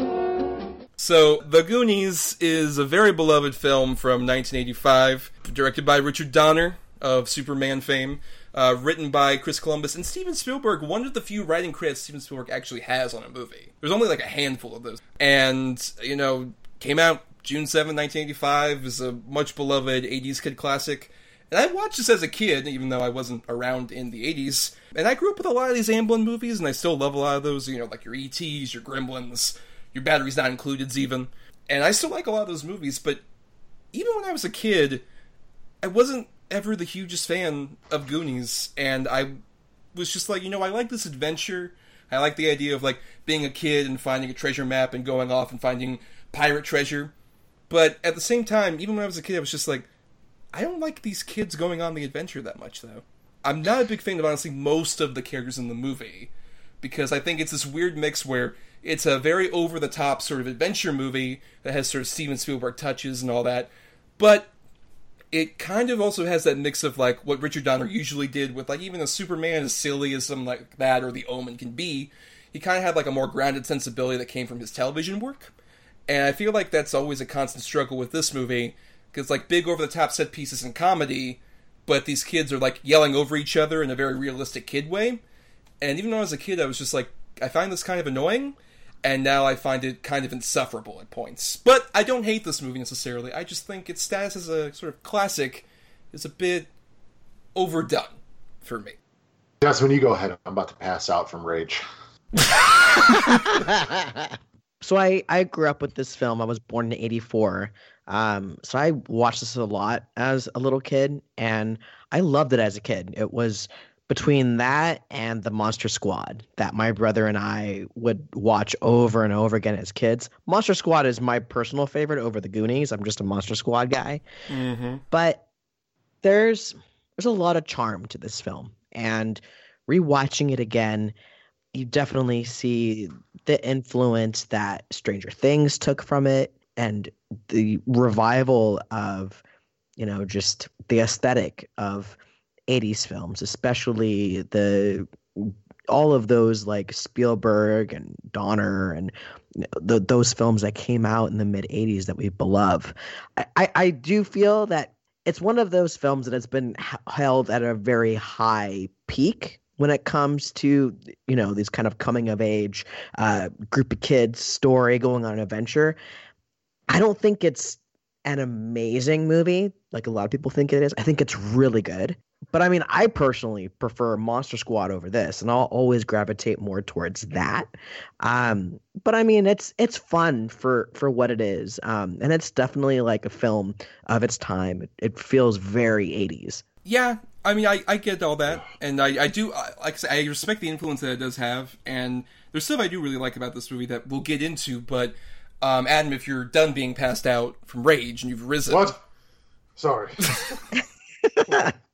So, The Goonies is a very beloved film from 1985, directed by Richard Donner of Superman fame, uh, written by Chris Columbus and Steven Spielberg. One of the few writing credits Steven Spielberg actually has on a movie. There's only like a handful of those, and you know, came out June 7, 1985. Is a much beloved 80s kid classic. And I watched this as a kid, even though I wasn't around in the 80s. And I grew up with a lot of these Amblin movies, and I still love a lot of those, you know, like your E.T.s, your Gremlins, your Batteries Not Included, even. And I still like a lot of those movies, but even when I was a kid, I wasn't ever the hugest fan of Goonies, and I was just like, you know, I like this adventure. I like the idea of like being a kid and finding a treasure map and going off and finding pirate treasure. But at the same time, even when I was a kid, I was just like, I don't like these kids going on the adventure that much, though. I'm not a big fan of honestly most of the characters in the movie because I think it's this weird mix where it's a very over the top sort of adventure movie that has sort of Steven Spielberg touches and all that, but it kind of also has that mix of like what Richard Donner usually did with like even a Superman as silly as something like that or the Omen can be. He kind of had like a more grounded sensibility that came from his television work, and I feel like that's always a constant struggle with this movie because like big over the top set pieces and comedy, but these kids are like yelling over each other in a very realistic kid way. And even though I was a kid, I was just like, I find this kind of annoying, and now I find it kind of insufferable at points. But I don't hate this movie necessarily. I just think its status as a sort of classic is a bit overdone for me. That's when you go ahead. I'm about to pass out from rage. so I I grew up with this film. I was born in '84. Um, so I watched this a lot as a little kid, and I loved it as a kid. It was between that and the Monster Squad that my brother and I would watch over and over again as kids. Monster Squad is my personal favorite over the Goonies. I'm just a Monster Squad guy, Mm-hmm. but there's there's a lot of charm to this film, and rewatching it again, you definitely see the influence that Stranger Things took from it and the revival of you know just the aesthetic of 80s films especially the all of those like Spielberg and Donner and the, those films that came out in the mid 80s that we love I, I, I do feel that it's one of those films that has been h- held at a very high peak when it comes to you know these kind of coming of age uh, group of kids story going on an adventure I don't think it's an amazing movie like a lot of people think it is. I think it's really good. But I mean, I personally prefer Monster Squad over this, and I'll always gravitate more towards that. Um, but I mean, it's it's fun for for what it is, um, and it's definitely like a film of its time. It, it feels very 80s. Yeah, I mean, I, I get all that, and I, I do I, like I, say, I respect the influence that it does have, and there's stuff I do really like about this movie that we'll get into. But um, Adam, if you're done being passed out from rage and you've risen, What? Sorry.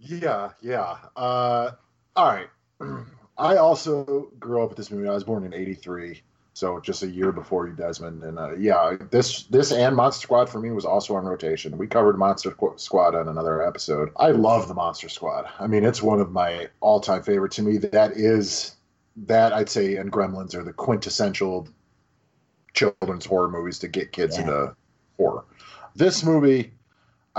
yeah, yeah. Uh, all right. I also grew up with this movie. I was born in '83, so just a year before you, Desmond. And uh, yeah, this this and Monster Squad for me was also on rotation. We covered Monster Qu- Squad on another episode. I love the Monster Squad. I mean, it's one of my all-time favorite. To me, that is that I'd say, and Gremlins are the quintessential children's horror movies to get kids Yeah. into horror. This movie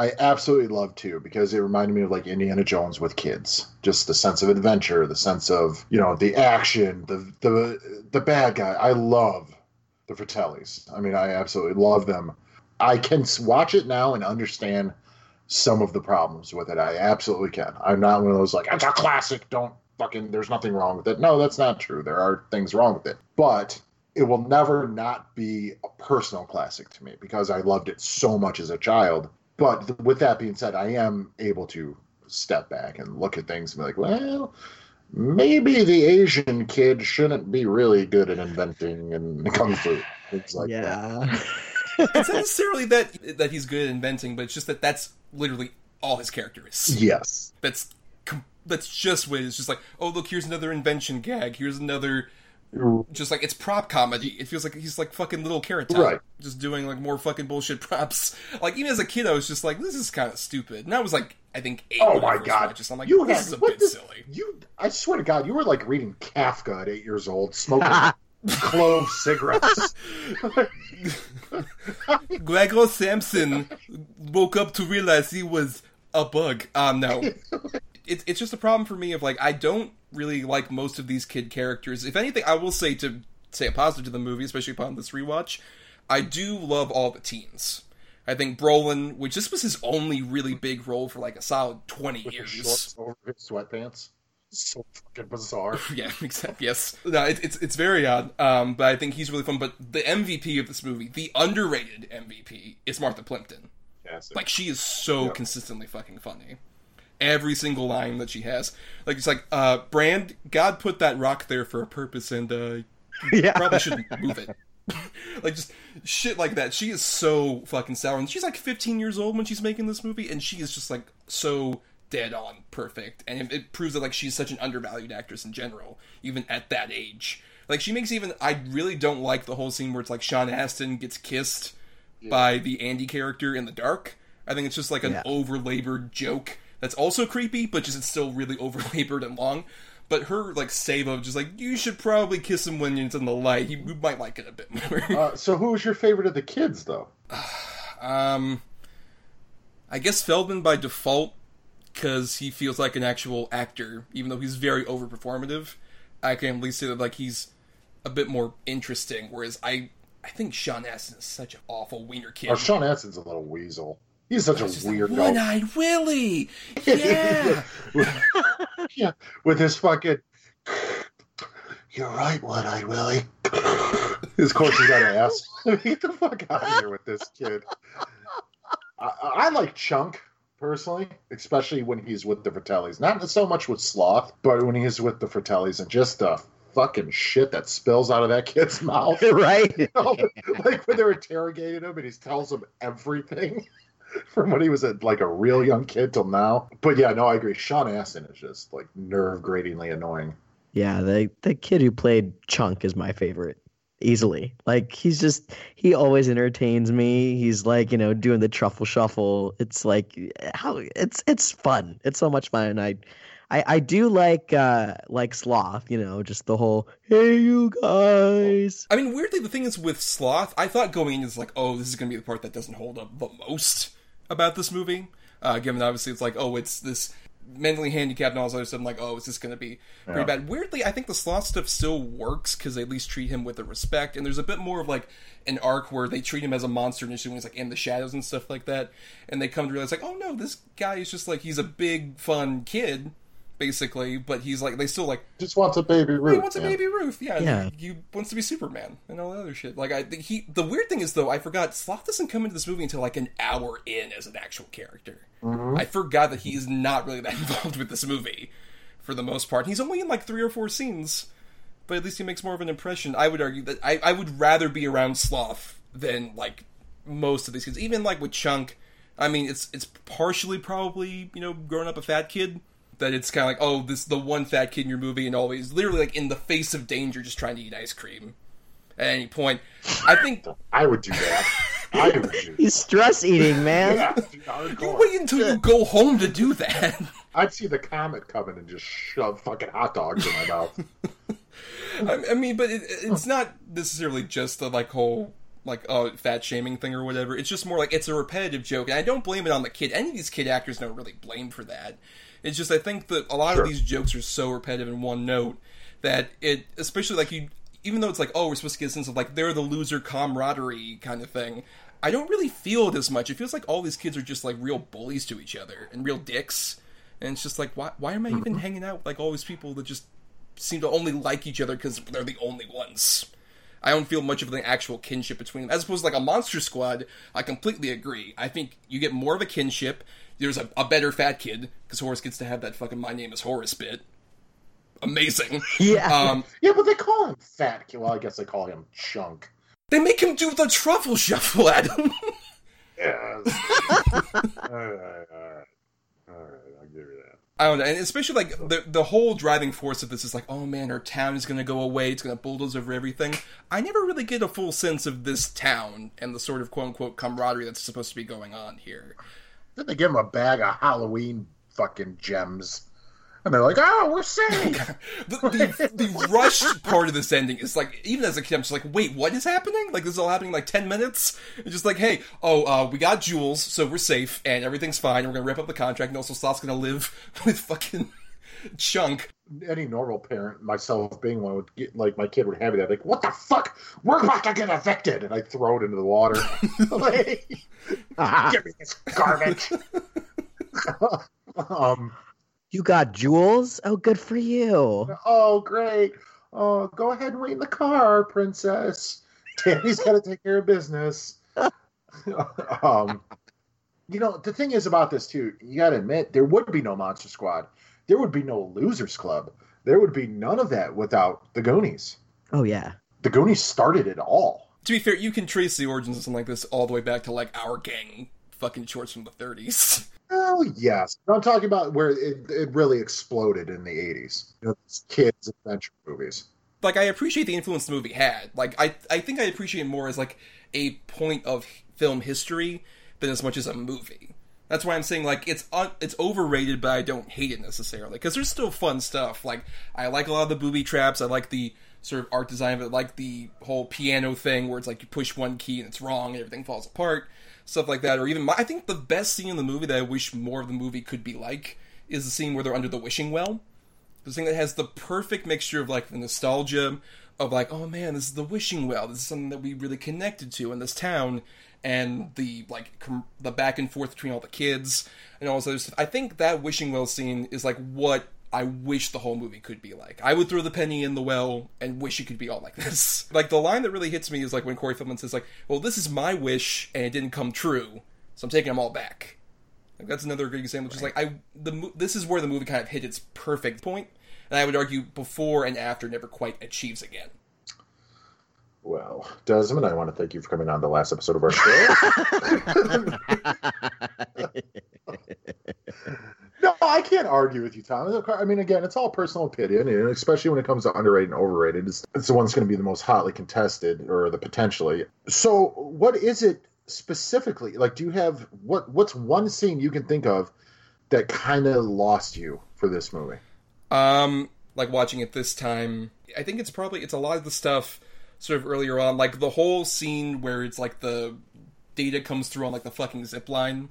I absolutely love too because it reminded me of like Indiana Jones with kids. Just the sense of adventure, the sense of you know the action, the the the bad guy. I love the Fratellis. I mean, I absolutely love them. I can watch it now and understand some of the problems with it. I absolutely can. I'm not one of those like it's a classic. Don't fucking. There's nothing wrong with it. No, that's not true. There are things wrong with it, but it will never not be a personal classic to me because I loved it so much as a child. But with that being said, I am able to step back and look at things and be like, well, maybe the Asian kid shouldn't be really good at inventing and kung fu things like that. yeah. it's not necessarily that that he's good at inventing, but it's just that that's literally all his character is. Yes. That's that's just what it is. Just like, oh look, here's another invention gag. Here's another. Just like it's prop comedy. It feels like he's like fucking little carrot top, Right. just doing like more fucking bullshit props. Like even as a kid, I was just like, this is kind of stupid. And I was like, I think eight. Oh my god! watched this. I'm like, you this had- is a what bit the- silly. You, I swear to God, you were like reading Kafka at eight years old, smoking clove cigarettes. Gregor Samsa woke up to realize he was a bug. Um, no, it's it's just a problem for me of like I don't really like most of these kid characters. If anything, I will say to say a positive to the movie, especially upon this rewatch, I do love all the teens. I think Brolin, which this was his only really big role for like a solid twenty With years. shorts over his sweatpants. So fucking bizarre. Yeah, exactly. Yes, no, it, it's it's very odd. Um, but I think he's really fun. But the MVP of this movie, the underrated MVP, is Martha Plimpton. Yes. Like she is so Yeah. consistently fucking funny. Every single line that she has, like it's like, uh, Brand, God put that rock there for a purpose, and uh, yeah. probably shouldn't move it. like just shit like that. She is so fucking sour, and she's like 15 years old when she's making this movie, and she is just like so dead on perfect, and it, it proves that like she's such an undervalued actress in general, even at that age. Like she makes even I really don't like the whole scene where it's like Sean Astin gets kissed by the Andy character in the dark. I think it's just like an Yeah. overlabored joke that's also creepy, but just it's still really overlabored and long. But her like save of just like you should probably kiss him when it's in the light. He you might like it a bit more. Uh, so, who was your favorite of the kids, though? um, I guess Feldman by default because he feels like an actual actor, even though he's very overperformative. I can at least say that like he's a bit more interesting. Whereas I, I think Sean Astin is such an awful wiener kid. Oh, Sean Astin's a little weasel. He's such He's just a like, weird One-eyed Willie. Yeah. yeah, with his fucking. You're right, one eyed Willie. His course he's got an ass. Get the fuck out of here with this kid. I, I like Chunk personally, especially when he's with the Fratellis. Not so much with Sloth, but when he's with the Fratellis and just the fucking shit that spills out of that kid's mouth. right? You know, like when they're interrogating him and he tells them everything from when he was a, like a real young kid till now. But yeah, no, I agree. Sean Astin is just like nerve gratingly annoying. Yeah, the the kid who played Chunk is my favorite. Easily. Like he's just he always entertains me. He's like, you know, doing the truffle shuffle. It's like how it's it's fun. It's so much fun. And I I, I do like uh like sloth, you know, just the whole hey you guys. I mean, weirdly, the thing is with Sloth, I thought going in is like, oh, this is going to be the part that doesn't hold up the most about this movie. Uh, given obviously it's like, oh, it's this mentally handicapped and all this other stuff. I'm like, oh, is this going to be pretty Yeah. bad? Weirdly, I think the Sloth stuff still works because they at least treat him with the respect, and there's a bit more of like an arc where they treat him as a monster initially when he's like in the shadows and stuff like that, and they come to realize like, oh no, this guy is just like he's a big fun kid. Basically, but he's like they still like Just wants a baby Ruth. he wants a baby roof. Yeah, Yeah. He, he wants to be Superman and all that other shit. Like I, he. The weird thing is though, I forgot Sloth doesn't come into this movie until like an hour in as an actual character. Mm-hmm. I forgot that he's not really that involved with this movie for the most part. He's only in like three or four scenes, but at least he makes more of an impression. I would argue that I, I would rather be around Sloth than like most of these kids. Even like with Chunk, I mean, it's it's partially probably you know growing up a fat kid that it's kind of like oh this the one fat kid in your movie and always literally like in the face of danger just trying to eat ice cream at any point. I think I would do that. I would do He's stress eating, man. Yeah, you wait until you go home to do that. I'd see the comet coming and just shove fucking hot dogs in my mouth. I, I mean, but it, it's not necessarily just the like whole like uh, fat shaming thing or whatever. It's just more like it's a repetitive joke, and I don't blame it on the kid. Any of these kid actors don't really blame for that. It's just I think that a lot Sure. of these jokes are so repetitive in one note that it, especially like you, even though it's like oh we're supposed to get a sense of like they're the loser camaraderie kind of thing. I don't really feel it as much. It feels like all these kids are just like real bullies to each other and real dicks. And it's just like, why, why am I even mm-hmm. hanging out with like all these people that just seem to only like each other because they're the only ones. I don't feel much of an actual kinship between them. As opposed to like a Monster Squad, I completely agree. I think you get more of a kinship. There's a, a better fat kid, because Horace gets to have that fucking My Name is Horace bit. Amazing. Yeah. Um, Yeah, but they call him fat. Kid. Well, I guess they call him chunk. They make him do the truffle shuffle, Adam. Yes. all right, all right, all right. I'll give you that. I don't know, and especially like the the whole driving force of this is like, oh man, our town is gonna go away. It's gonna bulldoze over everything. I never really get a full sense of this town and the sort of quote unquote camaraderie that's supposed to be going on here. Then they give him a bag of Halloween fucking gems, and they're like, "Oh, we're safe." The, the, the rush part of this ending is like, even as a kid, I'm just like, wait, what is happening? Like, this is all happening in like 10 minutes? It's just like, hey, oh, uh, we got jewels, so we're safe, and everything's fine, and we're gonna rip up the contract, and also Sloth's gonna live with fucking Chunk. Any normal parent, myself being one, would get like my kid would have that like, "What the fuck? We're about to get evicted," and I throw it into the water. like, give me this garbage. um. You got jewels? Oh, good for you. Oh, great. Oh, go ahead and wait in the car, princess. Danny's got to take care of business. um, you know, the thing is about this, too, you got to admit, there would be no Monster Squad. There would be no Losers Club. There would be none of that without the Goonies. Oh, yeah. The Goonies started it all. To be fair, you can trace the origins of something like this all the way back to like our gang fucking shorts from the 30s. Oh, yes. I'm talking about where it, it really exploded in the 80s. You know, kids' adventure movies. like I appreciate the influence the movie had. Like I I think I appreciate it more as like a point of film history than as much as a movie. That's why I'm saying like it's un- it's overrated, but I don't hate it necessarily because there's still fun stuff. Like I like a lot of the booby traps. I like the sort of art design of it, like the whole piano thing where it's like you push one key and it's wrong and everything falls apart, stuff like that. Or even my, I think the best scene in the movie that I wish more of the movie could be like is the scene where they're under the wishing well. The thing that has the perfect mixture of like the nostalgia of like, oh man, this is the wishing well. This is something that we really connected to in this town, and the like com- the back and forth between all the kids and all this other stuff. I think that wishing well scene is like what I wish the whole movie could be like. I would throw the penny in the well and wish it could be all like this. like the line that really hits me is like when Corey Feldman says like, "Well, this is my wish and it didn't come true, so I'm taking them all back." Like that's another good example. Just like I, the this is where the movie kind of hit its perfect point, and I would argue before and after never quite achieves again. Well, Desmond, I want to thank you for coming on the last episode of our show. no, I can't argue with you, Tom. I mean, again, it's all personal opinion, and especially when it comes to underrated and overrated, it's, it's the one that's going to be the most hotly contested, or the potentially. So, what is it specifically? Like, do you have what? What's one scene you can think of that kind of lost you for this movie? Um, like watching it this time, I think it's probably it's a lot of the stuff sort of earlier on, like the whole scene where it's like the data comes through on like the fucking zip line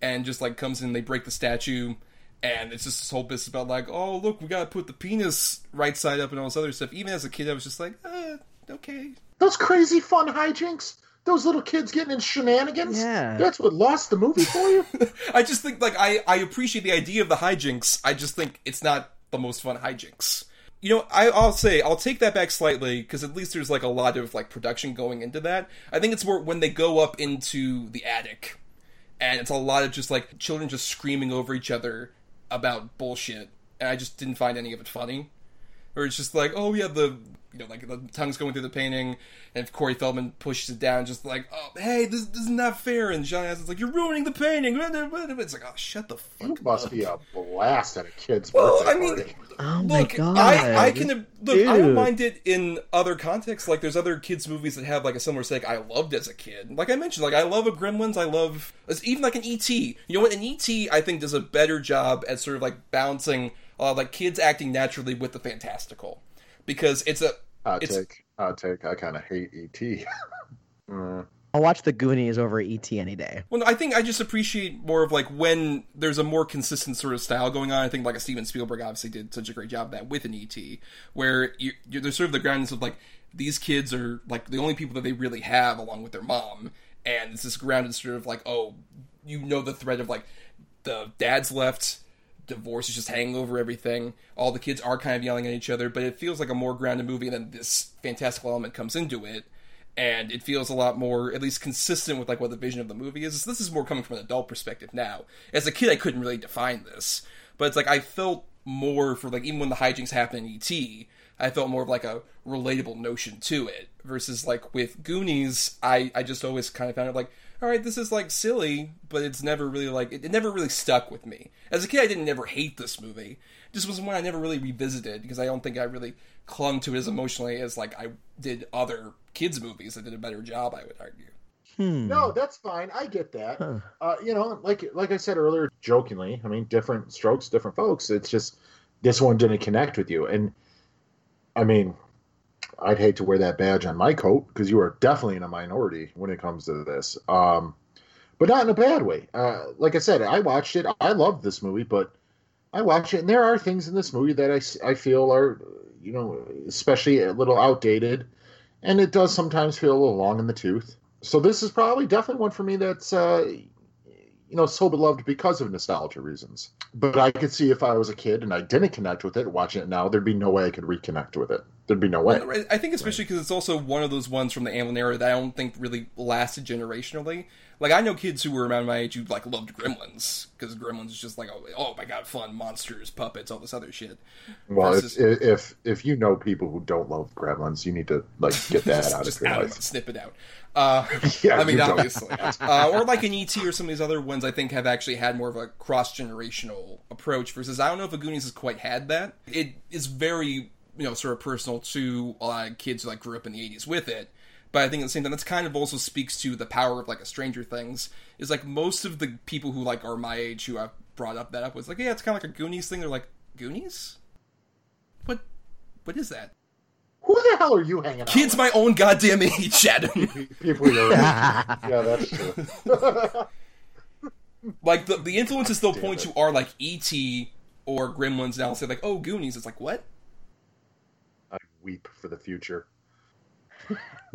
and just like comes in, they break the statue, and it's just this whole business about like, oh look, we gotta put the penis right side up and all this other stuff. Even as a kid, I was just like, uh, okay. Those crazy fun hijinks. Those little kids getting in shenanigans. Yeah. That's what lost the movie for you. I just think like I I appreciate the idea of the hijinks. I just think it's not the most fun hijinks. You know, I, I'll say I'll take that back slightly because at least there's like a lot of like production going into that. I think it's more when they go up into the attic, and it's a lot of just like children just screaming over each other about bullshit, and I just didn't find any of it funny. Or it's just like, oh yeah, the you know like the tongue's going through the painting, and Corey Feldman pushes it down, just like, oh hey, this, this is not fair, and Sean Astin's like, you're ruining the painting. It's like, oh shut the fuck It must up. be a blast at a kid's Well, birthday I mean, party. Oh my look, god. I, I can look. I don't mind it in other contexts. Like, there's other kids' movies that have like a similar stake. I loved as a kid. Like I mentioned, like I love a Gremlins. I love even like an ET. You know what? An ET, I think, does a better job at sort of like balancing uh, like kids acting naturally with the fantastical, because it's a. I take. Hot take. I kind of hate E E.T. Mm. I'll watch the Goonies over ET any day. Well, I think I just appreciate more of like when there's a more consistent sort of style going on. I think like a Steven Spielberg obviously did such a great job of that with an ET, where you, you there's sort of the groundness of like these kids are like the only people that they really have along with their mom, and it's this grounded sort of like oh, you know the threat of like the dad's left. Divorce is just hanging over everything. All the kids are kind of yelling at each other, but it feels like a more grounded movie, and then this fantastical element comes into it. And it feels a lot more at least consistent with like what the vision of the movie is. This is more coming from an adult perspective now. As a kid i couldn't really define this. But it's like i felt more for like even when the hijinks happen in et I felt more of like a relatable notion to it versus like with Goonies, I I just always kind of found it like, all right, this is like silly, but it's never really like it, it never really stuck with me. As a kid, I didn't never hate this movie. It just was one I never really revisited because I don't think I really clung to it as emotionally as like I did other kids movies that did a better job. I would argue. Hmm. No, that's fine. I get that. Uh, you know, like like I said earlier, jokingly. I mean, different strokes, different folks. It's just this one didn't connect with you, and I mean, I'd hate to wear that badge on my coat because you are definitely in a minority when it comes to this. Um, but not in a bad way. Uh, like I said, I watched it. I loved this movie, but I watched it, and there are things in this movie that I, I feel are, you know, especially a little outdated, and it does sometimes feel a little long in the tooth. So this is probably definitely one for me that's, uh, you know, so beloved because of nostalgia reasons. But I could see if I was a kid and I didn't connect with it, watching it now, there'd be no way I could reconnect with it. There'd be no way. I think especially because it's also one of those ones from the Amblin era that I don't think really lasted generationally. Like I know kids who were around my age who like loved Gremlins because Gremlins is just like oh, oh my god fun monsters puppets all this other shit. Well, Versus- if, if if you know people who don't love Gremlins, you need to like get that just, out just of your out of life. it, snip it out. Uh, Yeah, I mean, obviously, uh, or like an ET or some of these other ones. I think have actually had more of a cross generational approach. Versus, I don't know if a Goonies has quite had that. It is very you know sort of personal to a lot of kids who like grew up in the '80s with it. But I think at the same time, that's kind of also speaks to the power of like a Stranger Things. Is like most of the people who like are my age who I've brought up that up was like, yeah, it's kind of like a Goonies thing. They're like, Goonies? What? What is that? Who the hell are you hanging out? Kids my own goddamn age, Adam. people your yeah, that's true. like the the influences they'll point to are like E.T. or Gremlins. Now and say like, oh, Goonies. It's like what? I weep for the future.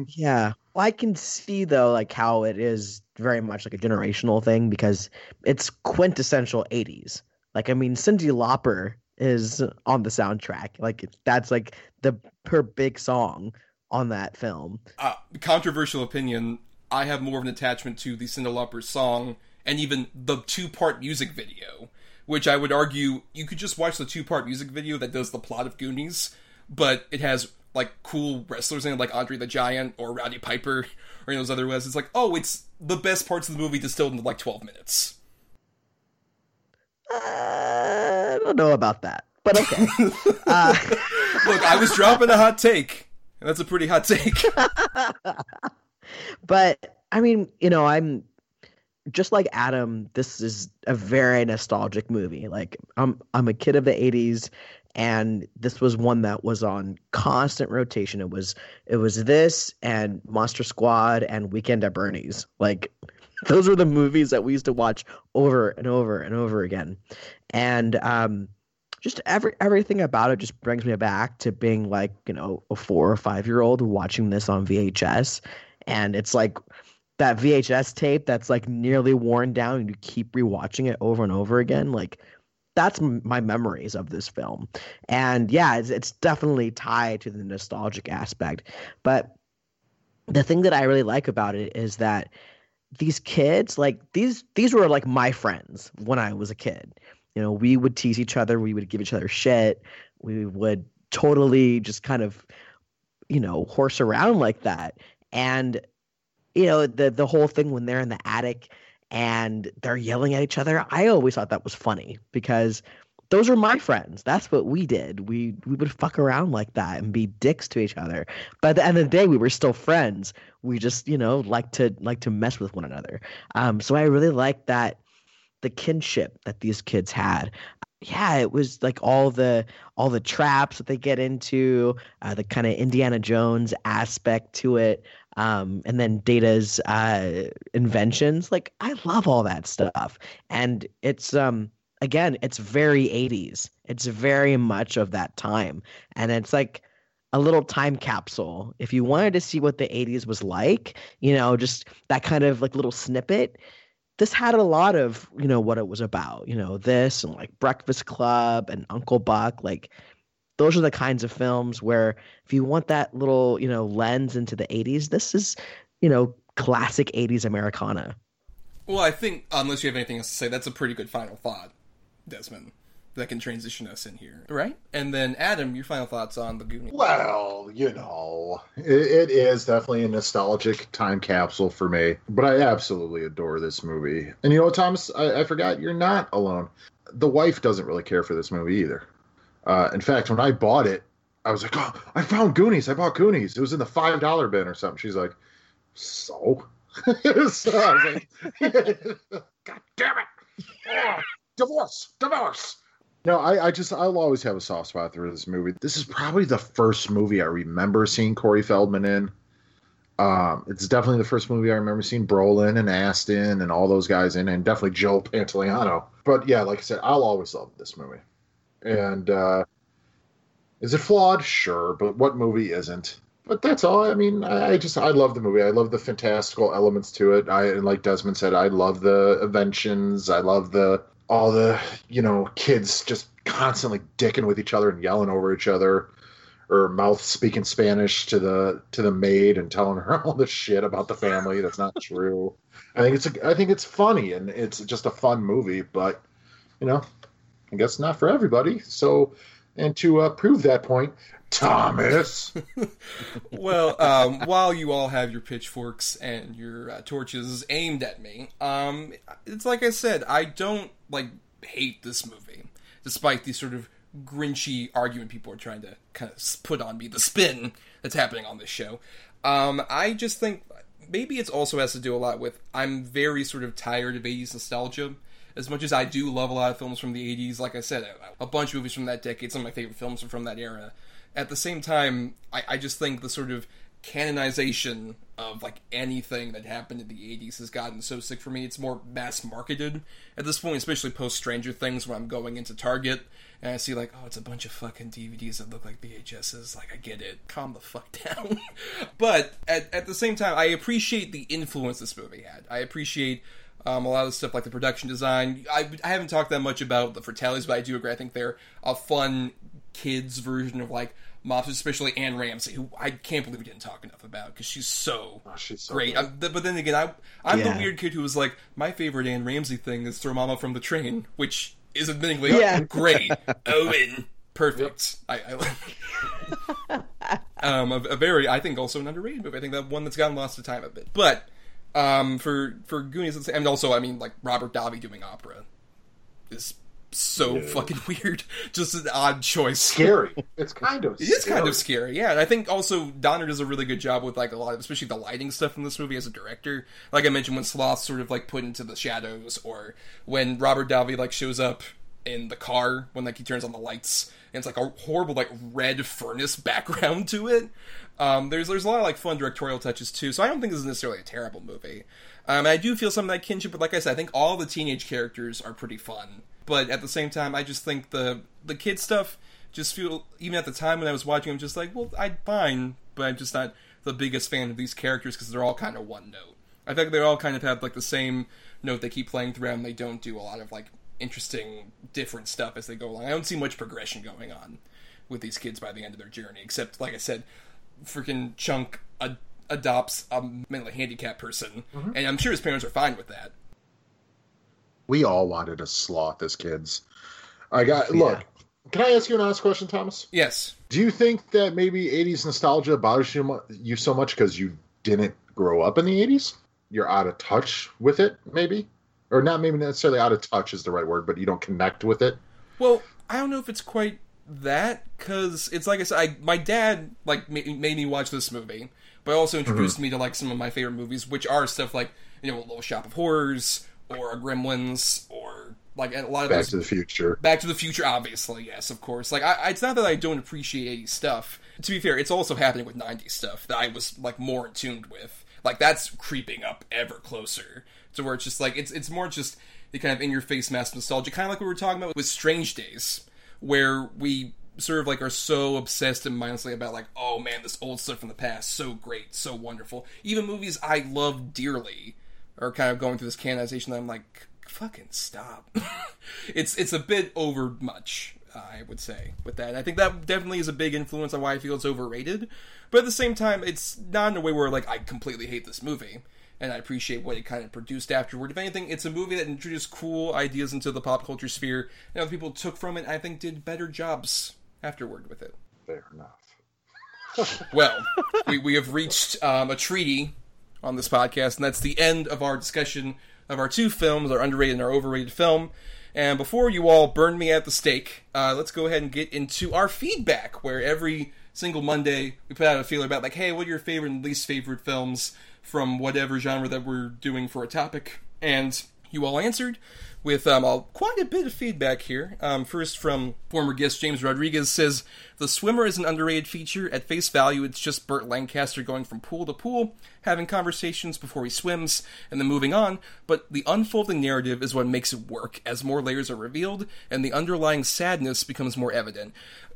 Yeah. Well, I can see though, like how it is very much like a generational thing because it's quintessential '80s. Like, I mean, Cyndi Lauper is on the soundtrack. Like, that's like the her big song on that film. Uh, controversial opinion. I have more of an attachment to the Cyndi Lauper song and even the two part music video, which I would argue you could just watch the two part music video that does the plot of Goonies, but it has like cool wrestlers in it, like Andre the Giant or Rowdy Piper or any of those other ones. It's like, oh, it's the best parts of the movie distilled into like 12 minutes. Uh, I don't know about that, but okay. uh, Look, I was dropping a hot take. And that's a pretty hot take. but I mean, you know, I'm just like Adam. This is a very nostalgic movie. Like I'm, I'm a kid of the '80s, and this was one that was on constant rotation. It was, it was this and Monster Squad and Weekend at Bernie's. Like those were the movies that we used to watch over and over and over again, and um. Just every everything about it just brings me back to being like you know a four or five year old watching this on VHS, and it's like that VHS tape that's like nearly worn down and you keep rewatching it over and over again like that's my memories of this film. And yeah it's, it's definitely tied to the nostalgic aspect. But the thing that i really like about it is that these kids like these these were like my friends when i was a kid. You know we would tease each other we would give each other shit we would totally just kind of you know horse around like that. And you know the the whole thing when they're in the attic and they're yelling at each other. I always thought that was funny because those are my friends. That's what we did. We we would fuck around like that and be dicks to each other. But at the end of the day we were still friends. We just you know like to like to mess with one another. Um so i really like that the kinship that these kids had. Yeah it was like all the all the traps that they get into uh, the kind of indiana jones aspect to it um, and then data's uh, inventions like i love all that stuff. And it's um again it's very 80s it's very much of that time. And it's like a little time capsule. If you wanted to see what the 80s was like you know just that kind of like little snippet this had a lot of you know what it was about you know this and like breakfast club and uncle buck like those are the kinds of films where if you want that little you know lens into the 80s this is you know classic 80s americana well, I think unless you have anything else to say, that's a pretty good final thought, Desmond. that can transition us in here, right? And then Adam, your final thoughts on the Goonies? Well, you know, it, it is definitely a nostalgic time capsule for me, but I absolutely adore this movie. And you know what, Thomas? I, I forgot you're not alone. The wife doesn't really care for this movie either. Uh, in fact, when I bought it, I was like, "Oh, I found Goonies! I bought Goonies! It was in the five dollar bin or something." She's like, "So?" so I was like, "God damn it! Oh, divorce, divorce!" No, I, I just I'll always have a soft spot for this movie. This is probably the first movie I remember seeing Corey Feldman in. Um, it's definitely the first movie I remember seeing Brolin and Astin and all those guys in, and definitely Joe Pantoliano. But yeah, like I said, I'll always love this movie. And uh, is it flawed? Sure, but what movie isn't? But that's all. I mean, I, I just I love the movie. I love the fantastical elements to it. I and like Desmond said, I love the inventions. I love the all the you know kids just constantly dicking with each other and yelling over each other or mouth speaking spanish to the to the maid and telling her all the shit about the family that's not true i think it's a, i think it's funny and it's just a fun movie but you know i guess not for everybody so and to uh, prove that point thomas well, um, while you all have your pitchforks and your uh, torches aimed at me, um, it's like I said, I don't like hate this movie, despite the sort of grinchy argument people are trying to kind of put on me, the spin that's happening on this show. Um, I just think maybe it also has to do a lot with I'm very sort of tired of 80s nostalgia. As much as I do love a lot of films from the 80s, like I said, a, bunch of movies from that decade, some of my favorite films are from that era at the same time, I, I just think the sort of canonization of like anything that happened in the 80s has gotten so sick for me. It's more mass marketed at this point, especially post Stranger Things, when I'm going into Target and I see like, oh, it's a bunch of fucking DVDs that look like VHSs. Like, I get it. Calm the fuck down. but at, at the same time, I appreciate the influence this movie had. I appreciate um, a lot of the stuff like the production design. I, I haven't talked that much about the Fratellis, but I do agree. I think they're a fun kids version of like mobsters, especially Anne Ramsey, who I can't believe we didn't talk enough about because she's so, Oh, she's so great. I'm, th- but then again, I, I'm Yeah. the weird kid who was like, my favorite Anne Ramsey thing is throw Mama from the train, which is admittingly Yeah. great. Owen, perfect. I, I um, a, a very, I think, also an underrated movie. I think that one that's gotten lost to time a bit. But um, for for Goonies, and also, I mean, like Robert Davi doing opera is so fucking weird. Just an odd choice. scary it's kind of It is kind of scary, yeah. And I think also Donner does a really good job with like a lot, of, especially the lighting stuff in this movie as a director. Like I mentioned, when Sloth's sort of like put into the shadows, or when Robert Davi like shows up in the car when like he turns on the lights, and it's like a horrible like red furnace background to it. Um, there's there's a lot of like fun directorial touches too. So I don't think this is necessarily a terrible movie. Um, I do feel some of that kinship, but like I said, I think all the teenage characters are pretty fun. But at the same time, I just think the the kid stuff just feel even at the time when I was watching, I'm just like, well, I'd fine, but I'm just not the biggest fan of these characters because they're all kind of one note. I think they all kind of have like the same note they keep playing throughout, and they don't do a lot of like interesting, different stuff as they go along. I don't see much progression going on with these kids by the end of their journey, except like I said, freaking Chunk ad- adopts a mentally handicapped person, mm-hmm. and I'm sure his parents are fine with that. we all wanted to sloth as kids i got look can i ask you an honest question thomas Yes, Do you think that maybe 80s nostalgia bothers you, you so much because you didn't grow up in the 80s? You're out of touch with it, maybe? Or not maybe necessarily out of touch is the right word, but you don't connect with it? Well, I don't know if it's quite that because it's like I said, I, my dad like ma- made me watch this movie, but also mm-hmm. introduced me to like some of my favorite movies, which are stuff like you know, A Little Shop of Horrors or a Gremlins or like a lot of Back those. to the Future. Back to the Future, obviously, yes, of course. Like, I, it's not that I don't appreciate 80s stuff. To be fair, it's also happening with 90s stuff that I was like more in tuned with. Like, that's creeping up ever closer to where it's just like it's it's more just the kind of in your face mass nostalgia, kind of like we were talking about with Strange Days, where we sort of like are so obsessed and mindlessly about like, oh man, this old stuff from the past, so great, so wonderful. Even movies I love dearly are kind of going through this canonization that I'm like, fucking stop. it's it's a bit over much, I would say, with that. I think that definitely is a big influence on why I feel it's overrated. But at the same time, it's not in a way where like I completely hate this movie. And I appreciate what it kind of produced afterward. If anything, it's a movie that introduced cool ideas into the pop culture sphere, and other people took from it. I think did better jobs afterward with it. Fair enough. Well, we, we have reached um, a treaty on this podcast, and that's the end of our discussion of our two films, our underrated and our overrated film. And before you all burn me at the stake, uh, let's go ahead and get into our feedback, where every single Monday we put out a feeler about, like, hey, what are your favorite and least favorite films from whatever genre that we're doing for a topic? And you all answered with um, quite a bit of feedback here. Um, first, from former guest James Rodriguez says the swimmer is an underrated feature. At face value, it's just Burt Lancaster going from pool to pool, having conversations before he swims, and then moving on. But the unfolding narrative is what makes it work, as more layers are revealed and the underlying sadness becomes more evident.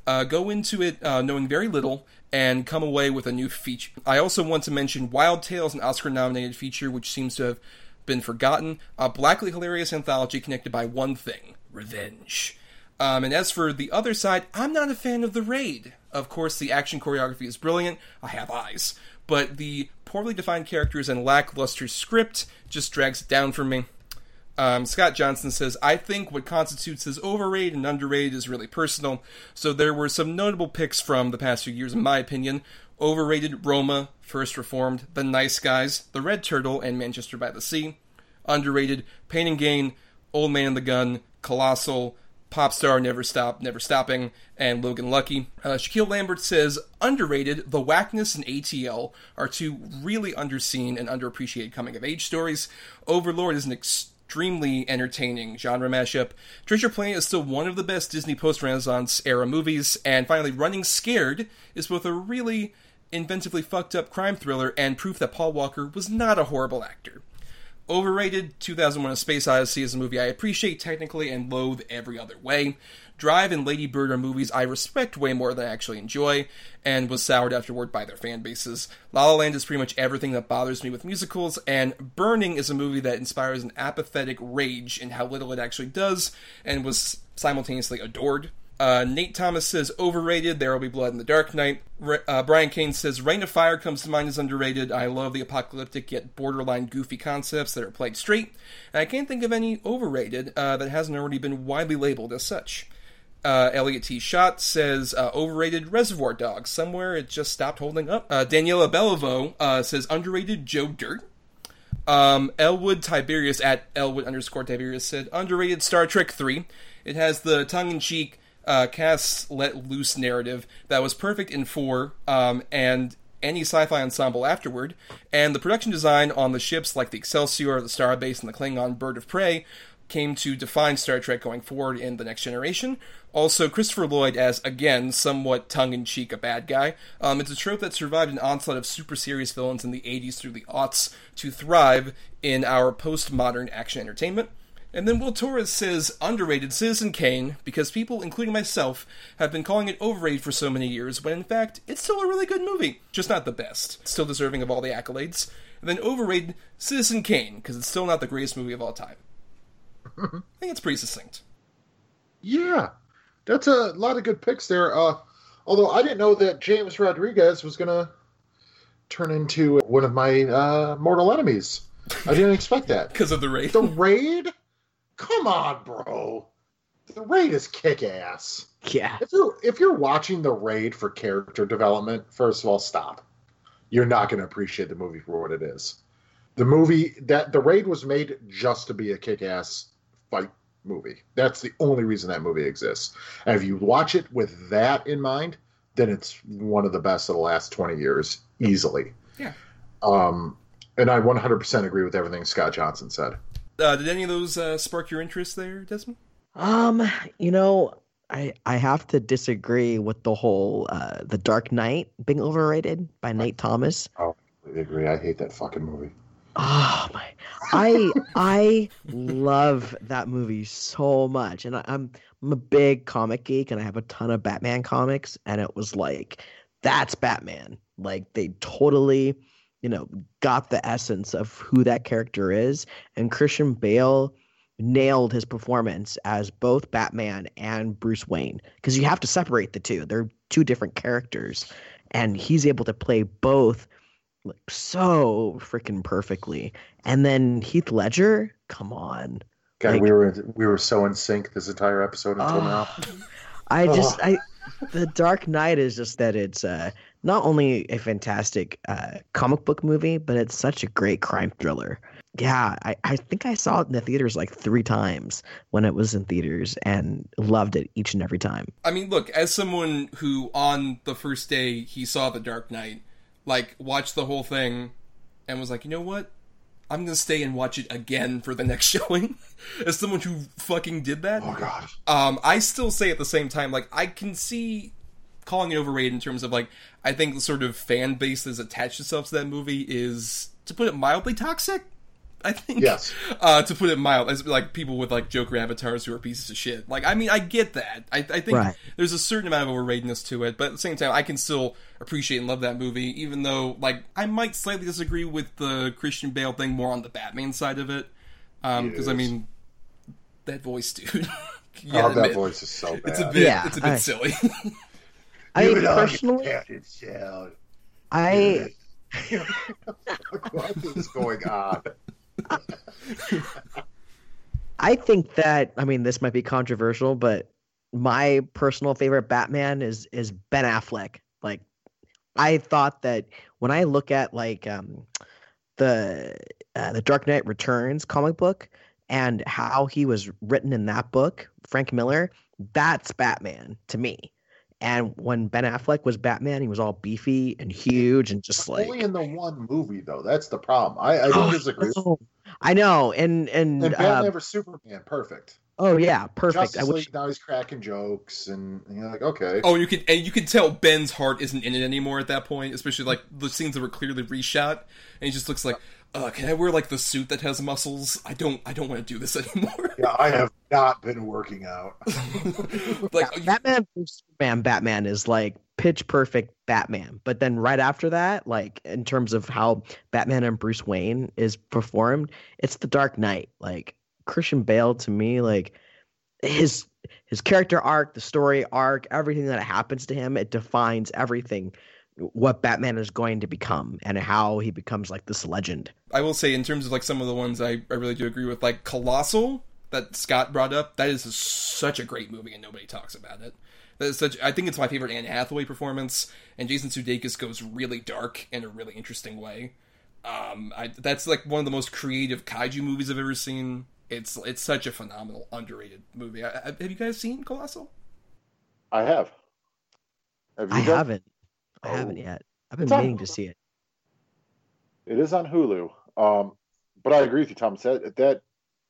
Uh, go into it uh, knowing very little and come away with a new feature. I also want to mention Wild Tales, an Oscar nominated feature, which seems to have been forgotten. A blackly hilarious anthology connected by one thing revenge. Um, and as for the other side, I'm not a fan of The Raid. Of course, the action choreography is brilliant. I have eyes. But the poorly defined characters and lackluster script just drags it down for me. Um, Scott Johnson says, I think what constitutes as overrated and underrated is really personal. So there were some notable picks from the past few years, in my opinion. Overrated Roma, First Reformed, The Nice Guys, The Red Turtle, and Manchester by the Sea. Underrated Pain and Gain, Old Man and the Gun, Colossal, Popstar, Never Stop, Never Stopping, and Logan Lucky. Uh, Shaquille Lambert says, underrated, The Whackness and ATL are two really underseen and underappreciated coming of age stories. Overlord is an extremely entertaining genre mashup. Treasure Planet is still one of the best Disney post Renaissance era movies, and finally, Running Scared is both a really inventively fucked up crime thriller and proof that Paul Walker was not a horrible actor. Overrated, 2001 A Space Odyssey is a movie I appreciate technically and loathe every other way. Drive and Lady Bird are movies I respect way more than I actually enjoy, and was soured afterward by their fan bases. La La Land is pretty much everything that bothers me with musicals, and Burning is a movie that inspires an apathetic rage in how little it actually does, and was simultaneously adored. Uh, Nate Thomas says overrated. There will be blood in the Dark Knight. Uh, Brian Kane says Reign of Fire comes to mind as underrated. I love the apocalyptic yet borderline goofy concepts that are played straight. And I can't think of any overrated uh, that hasn't already been widely labeled as such. Uh, Elliot T. Shot says uh, overrated Reservoir Dogs. Somewhere it just stopped holding up. Uh, Daniela Beliveau uh, says underrated Joe Dirt. Um, Elwood Tiberius at Elwood underscore Tiberius said underrated Star Trek 3. It has the tongue in cheek uh, let loose narrative that was perfect in four, um, and any sci-fi ensemble afterward, and the production design on the ships like the Excelsior, the Starbase, and the Klingon Bird of Prey came to define Star Trek going forward in the next generation. Also, Christopher Lloyd as again somewhat tongue-in-cheek a bad guy. Um, it's a trope that survived an onslaught of super serious villains in the 80s through the aughts to thrive in our postmodern action entertainment. And then Will Torres says underrated Citizen Kane because people, including myself, have been calling it overrated for so many years, when in fact it's still a really good movie, just not the best. Still deserving of all the accolades. And then overrated Citizen Kane because it's still not the greatest movie of all time. I think it's pretty succinct. Yeah, that's a lot of good picks there. Uh, although I didn't know that James Rodriguez was gonna turn into one of my uh, mortal enemies. I didn't expect that because of the raid. The raid. Come on, bro. The raid is kick ass. Yeah. If you're if you're watching the raid for character development, first of all, stop. You're not going to appreciate the movie for what it is. The movie that the raid was made just to be a kick ass fight movie. That's the only reason that movie exists. And if you watch it with that in mind, then it's one of the best of the last 20 years easily. Yeah. Um and I 100% agree with everything Scott Johnson said. Uh, did any of those uh, spark your interest there, Desmond? Um, you know, I I have to disagree with the whole uh the Dark Knight being overrated by Nate Thomas. Oh, I completely agree. I hate that fucking movie. Oh my! I I love that movie so much, and I, I'm I'm a big comic geek, and I have a ton of Batman comics, and it was like that's Batman. Like they totally, you know, got the essence of who that character is, and Christian Bale nailed his performance as both Batman and Bruce Wayne because you have to separate the two. They're two different characters, and he's able to play both like so freaking perfectly. And then Heath Ledger, come on. God, Like- we were we were so in sync this entire episode until now. Oh, I just I the Dark Knight is just that it's uh not only a fantastic uh comic book movie, but it's such a great crime thriller. Yeah, I, I think I saw it in the theaters like three times when it was in theaters and loved it each and every time. I mean, look, as someone who on the first day he saw The Dark Knight, like watched the whole thing and was like, you know what? I'm gonna stay and watch it again for the next showing. as someone who fucking did that, Oh God. um, I still say at the same time, like I can see calling it overrated in terms of like I think the sort of fan base that's attached itself to that movie is, to put it mildly, toxic. I think. Yes. Uh, to put it mild, as like people with like Joker avatars who are pieces of shit. Like, I mean, I get that. I, I think Right. there's a certain amount of overratedness to it, but at the same time, I can still appreciate and love that movie, even though like I might slightly disagree with the Christian Bale thing more on the Batman side of it. Because I mean, that voice, dude. You oh, that admit, voice is so bad. It's a bit. Yeah, it's a bit I- silly. I Give it all, you personally pathetic. I what is going on? I think that I mean this might be controversial, but my personal favorite Batman is is Ben Affleck. Like I thought that when I look at like um the uh, the Dark Knight Returns comic book and how he was written in that book, Frank Miller, that's Batman to me. And when Ben Affleck was Batman, he was all beefy and huge and just like Only in the one movie though. That's the problem. I, I don't Oh, disagree. no. I know, and and, And uh, Batman vs Superman, perfect. oh yeah, perfect. I Justice wish League now he's cracking jokes, and you're like, okay, oh, you can and you can tell Ben's heart isn't in it anymore at that point, especially like the scenes that were clearly reshot, and he just looks like, uh, can I wear like the suit that has muscles? I don't. I don't want to do this anymore. yeah, I have not been working out. like you- Batman vs Superman Batman is like pitch perfect Batman. But then right after that, like in terms of how Batman and Bruce Wayne is performed, it's the Dark Knight. Like Christian Bale to me, like his his character arc, the story arc, everything that happens to him, it defines everything what Batman is going to become and how he becomes like this legend. I will say, in terms of like some of the ones I, I really do agree with, like Colossal that Scott brought up, that is such a great movie and nobody talks about it. That is such. I think it's my favorite Anne Hathaway performance, and Jason Sudeikis goes really dark in a really interesting way. Um, I, that's like one of the most creative kaiju movies I've ever seen. It's it's such a phenomenal, underrated movie. I, I, have you guys seen Colossal? I have. Have you I done- haven't. I haven't Oh. yet. I've been It's on- to see it. It is on Hulu. Um, but I agree with you, Tom. That that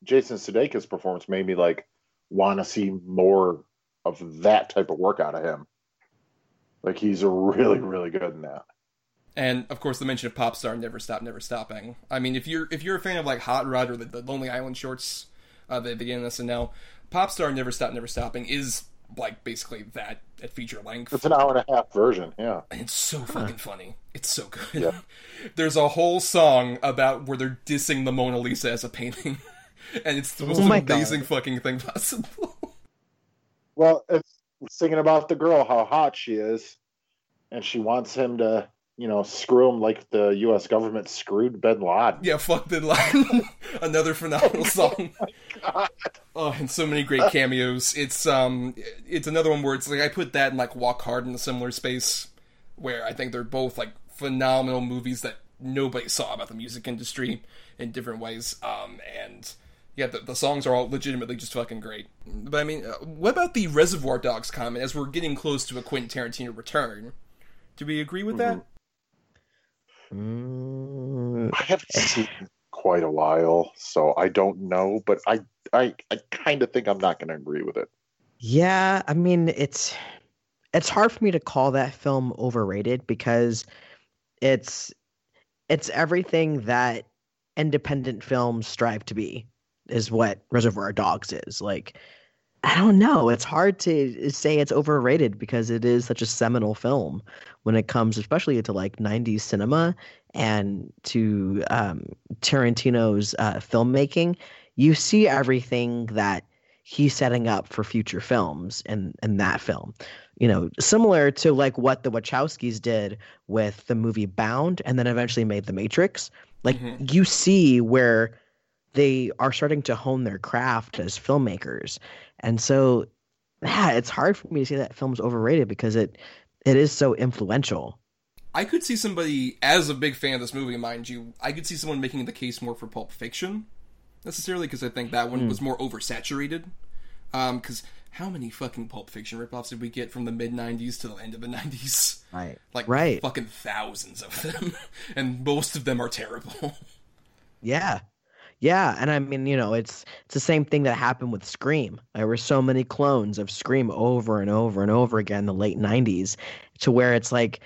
Jason Sudeikis performance made me like want to see more of that type of work out of him. Like he's really, really good in that. And of course, the mention of pop star "Never Stop, Never Stopping." I mean, if you're if you're a fan of like Hot Rod or the, the Lonely Island shorts, uh, they begin this and now, pop star "Never Stop, Never Stopping" is like basically that at feature length. It's an hour and a half version. Yeah. And it's so fucking funny. It's so good. Yeah. There's a whole song about where they're dissing the Mona Lisa as a painting, and it's the most Oh my God. amazing fucking thing possible. Well, it's singing about the girl, how hot she is, and she wants him to, you know, screw him like the U.S. government screwed Bin Laden. Yeah, fuck Bin Laden. Another phenomenal song. Oh, and so many great cameos. It's um, it's another one where it's like I put that and like Walk Hard in a similar space, where I think they're both like phenomenal movies that nobody saw about the music industry in different ways. Um, and yeah, the, the songs are all legitimately just fucking great. But I mean, uh, what about the Reservoir Dogs comment? As we're getting close to a Quentin Tarantino return, do we agree with that? Mm, I haven't seen it in quite a while, so I don't know, but I, I, I kind of think I'm not going to agree with it. Yeah, I mean it's it's hard for me to call that film overrated because it's it's everything that independent films strive to be is what Reservoir Dogs is. Like I don't know, it's hard to say it's overrated because it is such a seminal film when it comes especially to like 90s cinema and to um Tarantino's uh filmmaking. You see everything that he's setting up for future films in in that film. You know, similar to like what the Wachowskis did with the movie Bound and then eventually made The Matrix. Like you see where they are starting to hone their craft as filmmakers. And so yeah, it's hard for me to say that film's overrated because it it is so influential. I could see somebody, as a big fan of this movie, mind you, I could see someone making the case more for Pulp Fiction, necessarily, because I think that one hmm. was more oversaturated. Um, because how many fucking Pulp Fiction ripoffs did we get from the mid 90s to the end of the 90s? Right. Like, Right. fucking thousands of them. and most of them are terrible. Yeah. Yeah, and I mean, you know, it's it's the same thing that happened with Scream. There were so many clones of Scream over and over and over again in the late 90s to where it's like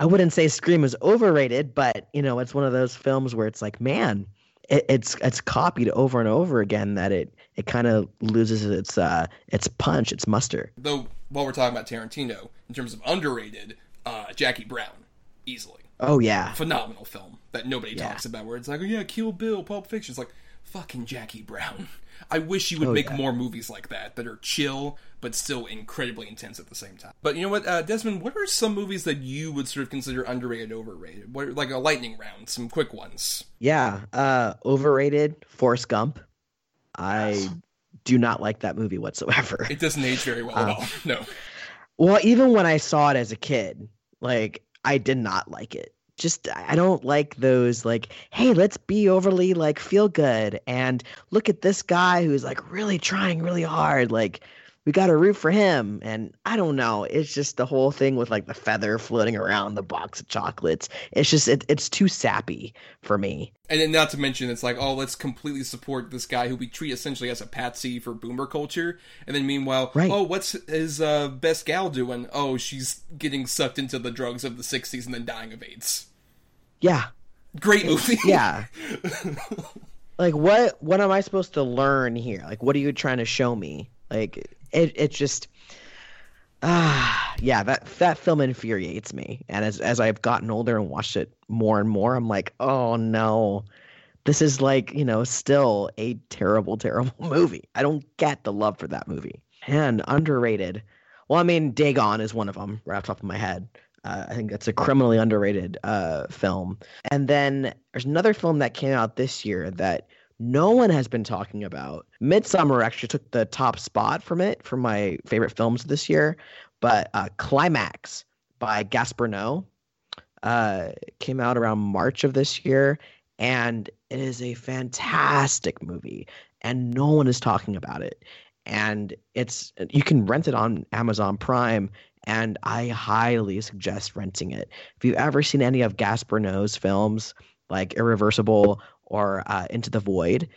I wouldn't say Scream is overrated, but you know, it's one of those films where it's like, man, it, it's it's copied over and over again that it it kind of loses its uh its punch, its muster. Though, while we're talking about Tarantino, in terms of underrated, uh, Jackie Brown, easily. Oh yeah. phenomenal film that nobody Yeah. talks about. Where it's like, oh yeah, Kill Bill, Pulp Fiction. It's like fucking Jackie Brown. I wish you would Oh, make yeah. more movies like that that are chill but still incredibly intense at the same time. But you know what, uh, Desmond? What are some movies that you would sort of consider underrated, overrated? What like a lightning round? Some quick ones. Yeah, uh overrated Forrest Gump. I do not like that movie whatsoever. It doesn't age very well at Uh, all. No. Well, even when I saw it as a kid, like I did not like it. Just I don't like those like, hey, let's be overly like feel good and look at this guy who's like really trying really hard. Like we got to root for him. And I don't know. It's just the whole thing with like the feather floating around the box of chocolates. It's just it, it's too sappy for me. And then not to mention, it's like, oh, let's completely support this guy who we treat essentially as a patsy for boomer culture. And then meanwhile, Right. oh, what's his uh, best gal doing? Oh, she's getting sucked into the drugs of the 60s and then dying of AIDS. Yeah. Great movie. Yeah. like what what am I supposed to learn here? Like what are you trying to show me? Like it it just ah yeah, that that film infuriates me. And as as I've gotten older and watched it more and more, I'm like, "Oh no. This is like, you know, still a terrible terrible movie. I don't get the love for that movie." And underrated. Well, I mean, Dagon is one of them right off the top of my head. Uh, I think that's a criminally underrated uh, film. And then there's another film that came out this year that no one has been talking about. Midsommar actually took the top spot from it for my favorite films this year, but uh, Climax by Gaspar Noé uh, came out around March of this year, and it is a fantastic movie, and no one is talking about it. And it's you can rent it on Amazon Prime, and I highly suggest renting it. If you've ever seen any of Gaspar Noé's films, like Irreversible or uh, Into the Void,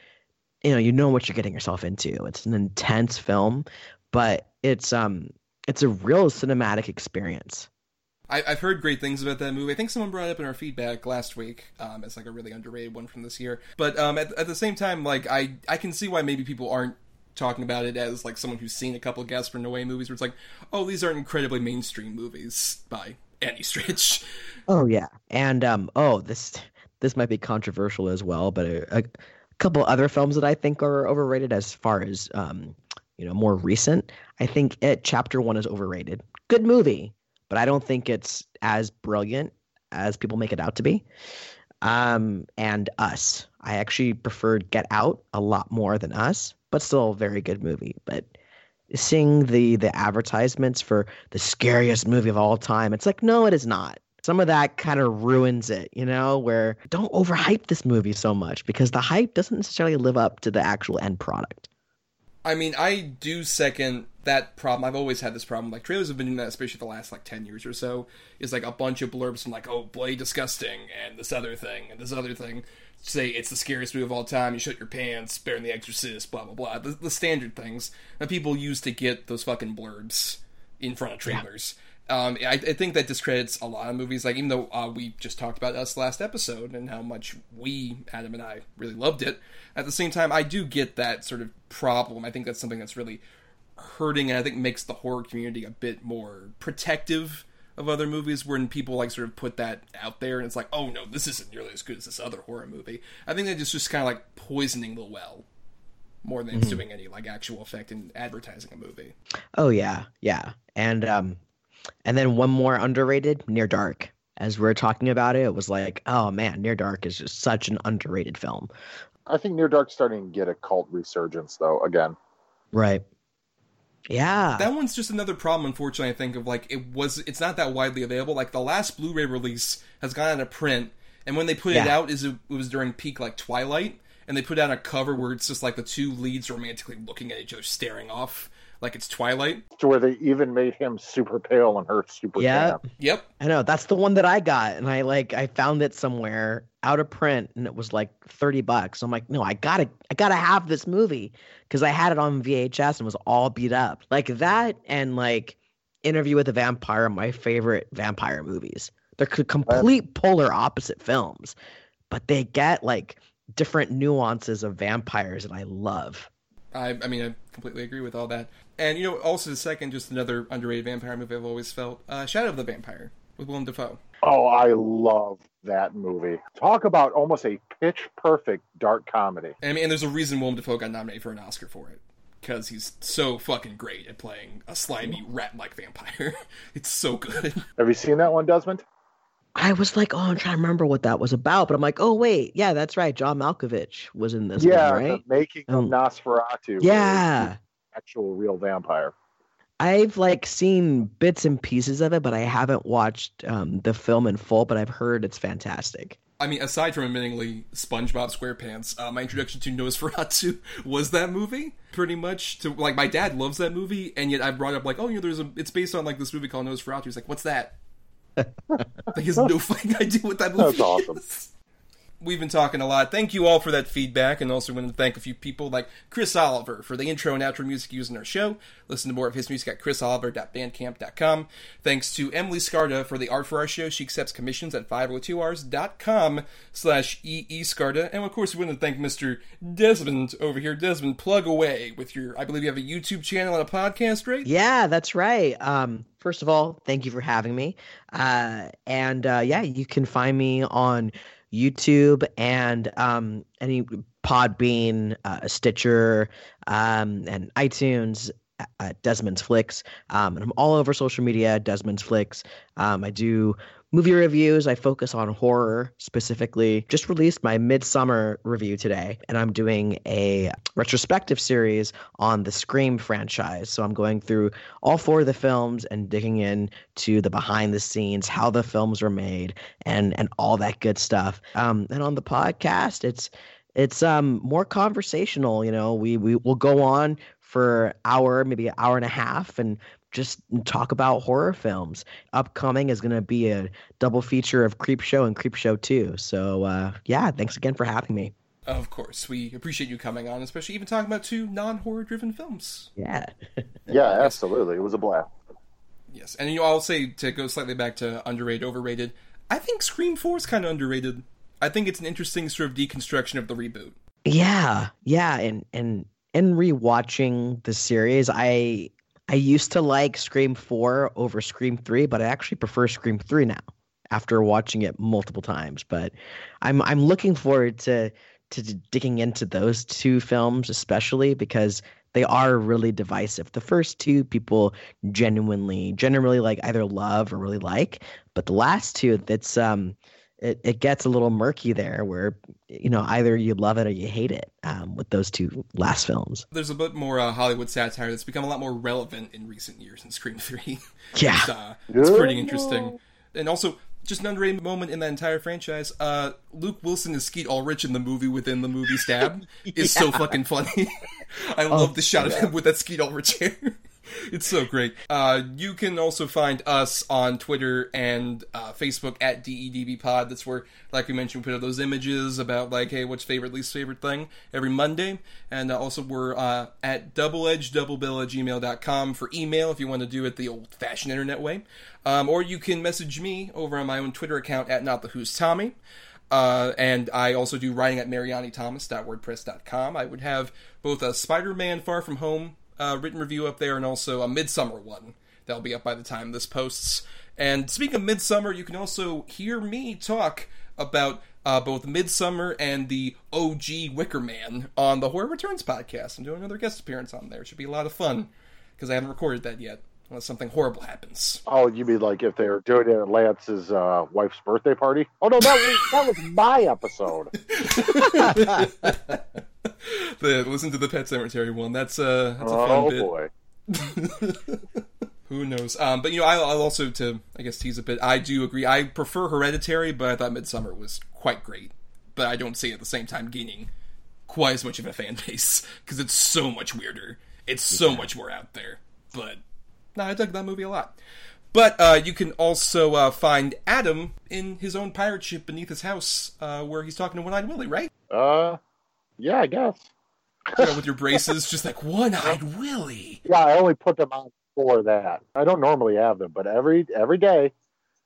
you know you know what you're getting yourself into. It's an intense film, but it's um it's a real cinematic experience. I, I've heard great things about that movie. I think someone brought it up in our feedback last week um, as like a really underrated one from this year. But um, at, at the same time, like I, I can see why maybe people aren't talking about it as like someone who's seen a couple of Gaspar Noé movies where it's like, oh, these are incredibly mainstream movies by any stretch. Oh yeah, and um oh this this might be controversial as well, but a, a couple other films that I think are overrated as far as um you know more recent. I think it Chapter One is overrated. Good movie, but I don't think it's as brilliant as people make it out to be. Um and Us, I actually preferred Get Out a lot more than Us, but still a very good movie. But seeing the the advertisements for the scariest movie of all time, it's like no, it is not some of that kind of ruins it, you know, where don't overhype this movie so much because the hype doesn't necessarily live up to the actual end product. I mean, I do second that problem. I've always had this problem. Like trailers have been doing that, especially the last like ten years or so. Is like a bunch of blurbs from like, "Oh, bloody disgusting," and this other thing, and this other thing. Say it's the scariest movie of all time. You shut your pants. Bear in the Exorcist. Blah blah blah. The, the standard things that people use to get those fucking blurbs in front of trailers. Um, I, I think that discredits a lot of movies. Like even though uh, we just talked about us last episode and how much we, Adam and I, really loved it. At the same time, I do get that sort of problem. I think that's something that's really hurting, and I think makes the horror community a bit more protective of other movies. When people like sort of put that out there, and it's like, oh no, this isn't nearly as good as this other horror movie. I think that it's just kind of like poisoning the well more than it's doing any like actual effect in advertising a movie. Oh yeah, yeah, and um, and then one more underrated, Near Dark. As we are talking about it, it was like, oh man, Near Dark is just such an underrated film. I think Near Dark's starting to get a cult resurgence, though. Again, Right. Yeah. That one's just another problem, unfortunately. I think of like it was. It's not that widely available. Like the last Blu-ray release has gone out of print, and when they put it out, is it, it was during peak like Twilight, and they put out a cover where it's just like the two leads romantically looking at each other, staring off like it's Twilight. to where they even made him super pale and her super Yeah. tan. Yep. I know that's the one that I got, and I like I found it somewhere out of print, and it was like thirty bucks. I'm like, no, I gotta, I gotta have this movie because I had it on VHS and was all beat up. Like that, and like Interview with a Vampire, my favorite vampire movies. They're c- complete polar opposite films, but they get like different nuances of vampires that I love. I, I mean, I completely agree with all that. And you know, also the second, just another underrated vampire movie I've always felt, uh, Shadow of the Vampire with Willem Dafoe. Oh, I love that movie. Talk about almost a pitch perfect dark comedy. And I mean, and there's a reason Willem Dafoe got nominated for an Oscar for it. Because he's so fucking great at playing a slimy rat-like vampire. it's so good. Have you seen that one, Desmond? I was like, oh, I'm trying to remember what that was about, but I'm like, oh wait, yeah, that's right. John Malkovich was in this yeah, one, right? the making of Um, Nosferatu. Yeah. Actual real vampire. I've like seen bits and pieces of it, but I haven't watched um, the film in full. But I've heard it's fantastic. I mean, aside from admittingly SpongeBob SquarePants, uh, my introduction to Nosferatu was that movie. Pretty much to like my dad loves that movie, and yet I brought up like, oh, you know, there's a it's based on like this movie called Nosferatu. He's like, what's that? like, he has no fucking idea what that movie That's awesome. is. We've been talking a lot. Thank you all for that feedback, and also want to thank a few people like Chris Oliver for the intro and outro music used in our show. Listen to more of his music at chrisoliver.bandcamp.com. Thanks to Emily Scarda for the art for our show. She accepts commissions at 502rs.com slash eescarda. And of course, we want to thank Mr. Desmond over here. Desmond, plug away with your, I believe you have a YouTube channel and a podcast, right? Yeah, that's right. Um, first of all, thank you for having me. Uh, and uh, yeah, you can find me on YouTube and um, any Podbean, uh, Stitcher, um, and iTunes. Uh, Desmond's Flicks. Um, and I'm all over social media. Desmond's Flicks. Um, I do movie reviews. I focus on horror specifically. Just released my Midsommar review today, and I'm doing a retrospective series on the Scream franchise. So I'm going through all four of the films and digging in to the behind the scenes, how the films were made, and and all that good stuff. Um, and on the podcast, it's it's um more conversational. You know, we we will go on for hour, maybe an hour and a half, and just talk about horror films. Upcoming is going to be a double feature of Creep Show and Creep Show 2. So, uh, yeah, thanks again for having me. Of course. We appreciate you coming on, especially even talking about two non horror driven films. Yeah. Yeah, absolutely. It was a blast. Yes, and you know, I'll say to go slightly back to underrated, overrated. I think Scream Four is kind of underrated. I think it's an interesting sort of deconstruction of the reboot. Yeah, yeah, and and in rewatching the series, I I used to like Scream 4 over Scream 3, but I actually prefer Scream 3 now after watching it multiple times. But I'm I'm looking forward to to digging into those two films especially because they are really divisive. The first two people genuinely generally like either love or really like, but the last two that's um it, it gets a little murky there where you know either you love it or you hate it um, with those two last films There's a bit more uh, Hollywood satire that's become a lot more relevant in recent years in Scream Three. Yeah. it's, uh, it's pretty interesting, and also. Just an underrated moment in that entire franchise. Uh, Luke Wilson is Skeet Ulrich in the movie within the movie Stab. is so fucking funny. I love the shot of him with that Skeet Ulrich hair. It's so great. Uh, you can also find us on Twitter and uh, Facebook at DEDB Pod. That's where, like we mentioned, we put up those images about like, hey, what's favorite, least favorite thing every Monday. And uh, also we're at double uh, at doubleedgeddoublebill at gmail.com for email if you want to do it the old-fashioned internet way. Um, or you can message me over on my own Twitter account at Not the Who's Tommy. Uh, and I also do writing at marianithomas.wordpress.com. I would have both a Spider-Man Far From Home uh, written review up there and also a Midsommar one. That'll be up by the time this posts. And speaking of Midsommar, you can also hear me talk about uh, both Midsommar and the OG Wicker Man on the Horror Returns podcast. I'm doing another guest appearance on there. It should be a lot of fun because I haven't recorded that yet, unless something horrible happens. Oh, you mean like if they were doing it at Lance's uh, wife's birthday party? Oh no, that was that was my episode. The listen to the Pet Sematary one. That's uh, that's a fun oh bit. boy. Who knows? Um, but you know, I'll, I'll also to I guess tease a bit. I do agree. I prefer Hereditary, but I thought Midsommar was quite great. But I don't see at the same time gaining quite as much of a fan base because it's so much weirder. It's so much more out there. But no, I dug that movie a lot. But uh, you can also uh, find Adam in his own pirate ship beneath his house, uh, where he's talking to One Eyed Willie, right? Uh, yeah, I guess. You know, with your braces, just like One Eyed Willie. Yeah, I only put them on for that. I don't normally have them, but every every day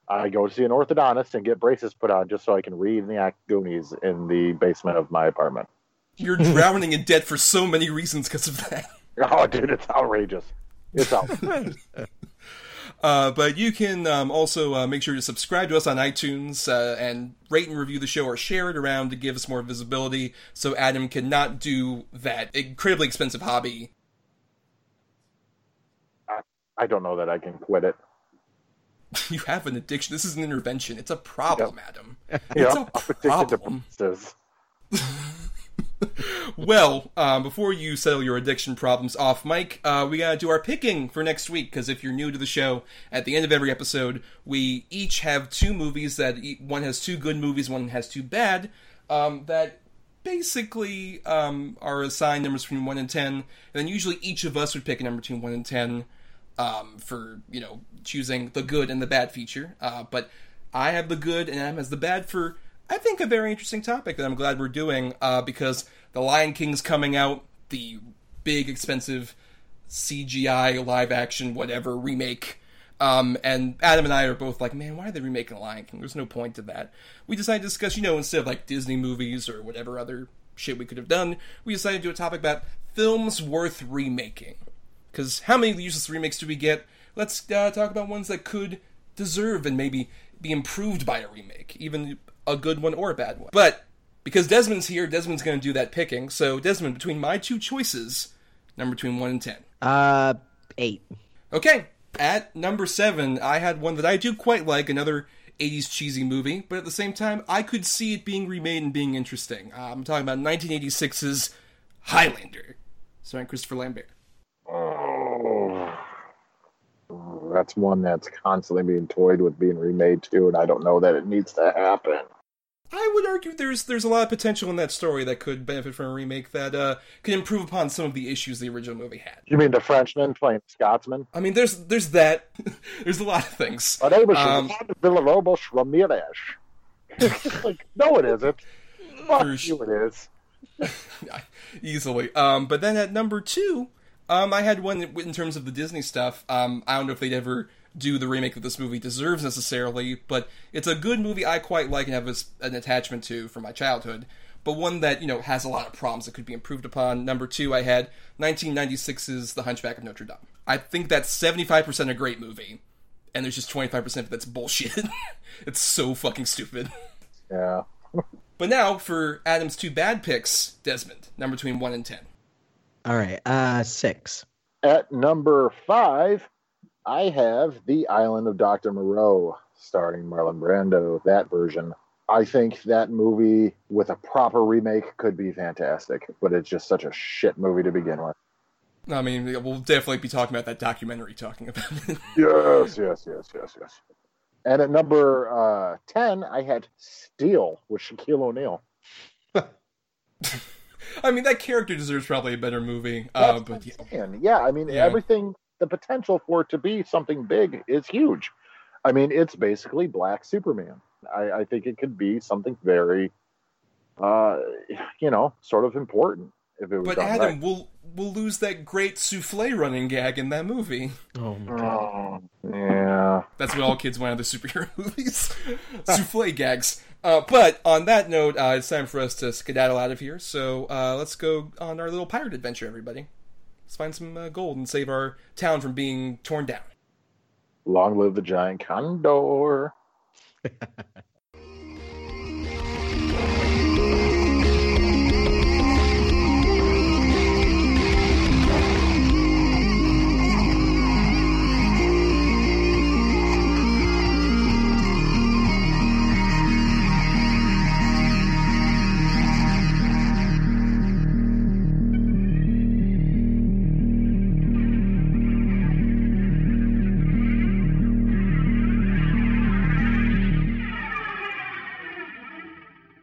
I go to see an orthodontist and get braces put on just so I can read the Act Goonies in the basement of my apartment. You're drowning in debt for so many reasons because of that. Oh, dude, it's outrageous. It's outrageous. Uh, but you can um, also uh, make sure to subscribe to us on iTunes uh, and rate and review the show or share it around to give us more visibility so Adam cannot do that incredibly expensive hobby. I don't know that I can quit it. you have an addiction. This is an intervention. It's a problem, Adam. Yeah, It's a addicted to problem. Well, um, before you settle your addiction problems off mic, uh, we gotta do our picking for next week. Because if you're new to the show, at the end of every episode, we each have two movies that one has two good movies, one has two bad. Um, that basically um, are assigned numbers between one and ten, and then usually each of us would pick a number between one and ten um, for you know choosing the good and the bad feature. Uh, but I have the good and Adam has the bad for I think a very interesting topic that I'm glad we're doing uh, because the Lion King's coming out, the big expensive CGI live action whatever remake. Um, and Adam and I are both like, man, why are they remaking Lion King? There's no point to that. We decided to discuss, you know, instead of like Disney movies or whatever other shit we could have done, we decided to do a topic about films worth remaking. Because how many useless remakes do we get? Let's uh, talk about ones that could deserve and maybe be improved by a remake, even a good one or a bad one. But because Desmond's here, Desmond's going to do that picking. So, Desmond, between my two choices, number between 1 and 10. Uh, eight. Okay, at number 7, I had one that I do quite like, another 80s cheesy movie, but at the same time, I could see it being remade and being interesting. Uh, I'm talking about 1986's Highlander, starring Christopher Lambert. Oh, that's one that's constantly being toyed with being remade too, and I don't know that it needs to happen. Would argue there's there's a lot of potential in that story that could benefit from a remake that uh, could improve upon some of the issues the original movie had. You mean the Frenchman playing Scotsman? I mean, there's there's that. there's a lot of things. My name is Um, Villalobos Ramirez. like, no, it isn't. Fuck you, it is. easily. Um, but then at number two, um, I had one in terms of the Disney stuff. Um, I don't know if they'd ever do the remake that this movie deserves necessarily, but it's a good movie I quite like and have a s an attachment to from my childhood. But one that you know has a lot of problems that could be improved upon. Number two, I had 1996's The Hunchback of Notre Dame. I think that's 75% a great movie, and there's just 25% that's bullshit. it's so fucking stupid. Yeah. But now for Adam's two bad picks, Desmond, number between one and ten. All right. Uh, six. At number five, I have The Island of Dr. Moreau, starring Marlon Brando, that version. I think that movie with a proper remake could be fantastic, but it's just such a shit movie to begin with. I mean, we'll definitely be talking about that documentary talking about it. Yes, yes, yes, yes, yes. And at number uh, 10, I had Steel with Shaquille O'Neal. I mean, that character deserves probably a better movie. Uh, but yeah, yeah, I mean, Yeah. everything, the potential for it to be something big is huge. I mean, it's basically Black Superman. I, I think it could be something very, uh, you know, sort of important if it was but done Adam, right. we'll we'll lose that great souffle running gag in that movie. Oh my Oh, yeah. That's what all kids want out of the superhero movies. souffle gags. Uh, but on that note, uh, it's time for us to skedaddle out of here. So uh, let's go on our little pirate adventure, everybody. Let's find some uh, gold and save our town from being torn down. Long live the giant condor.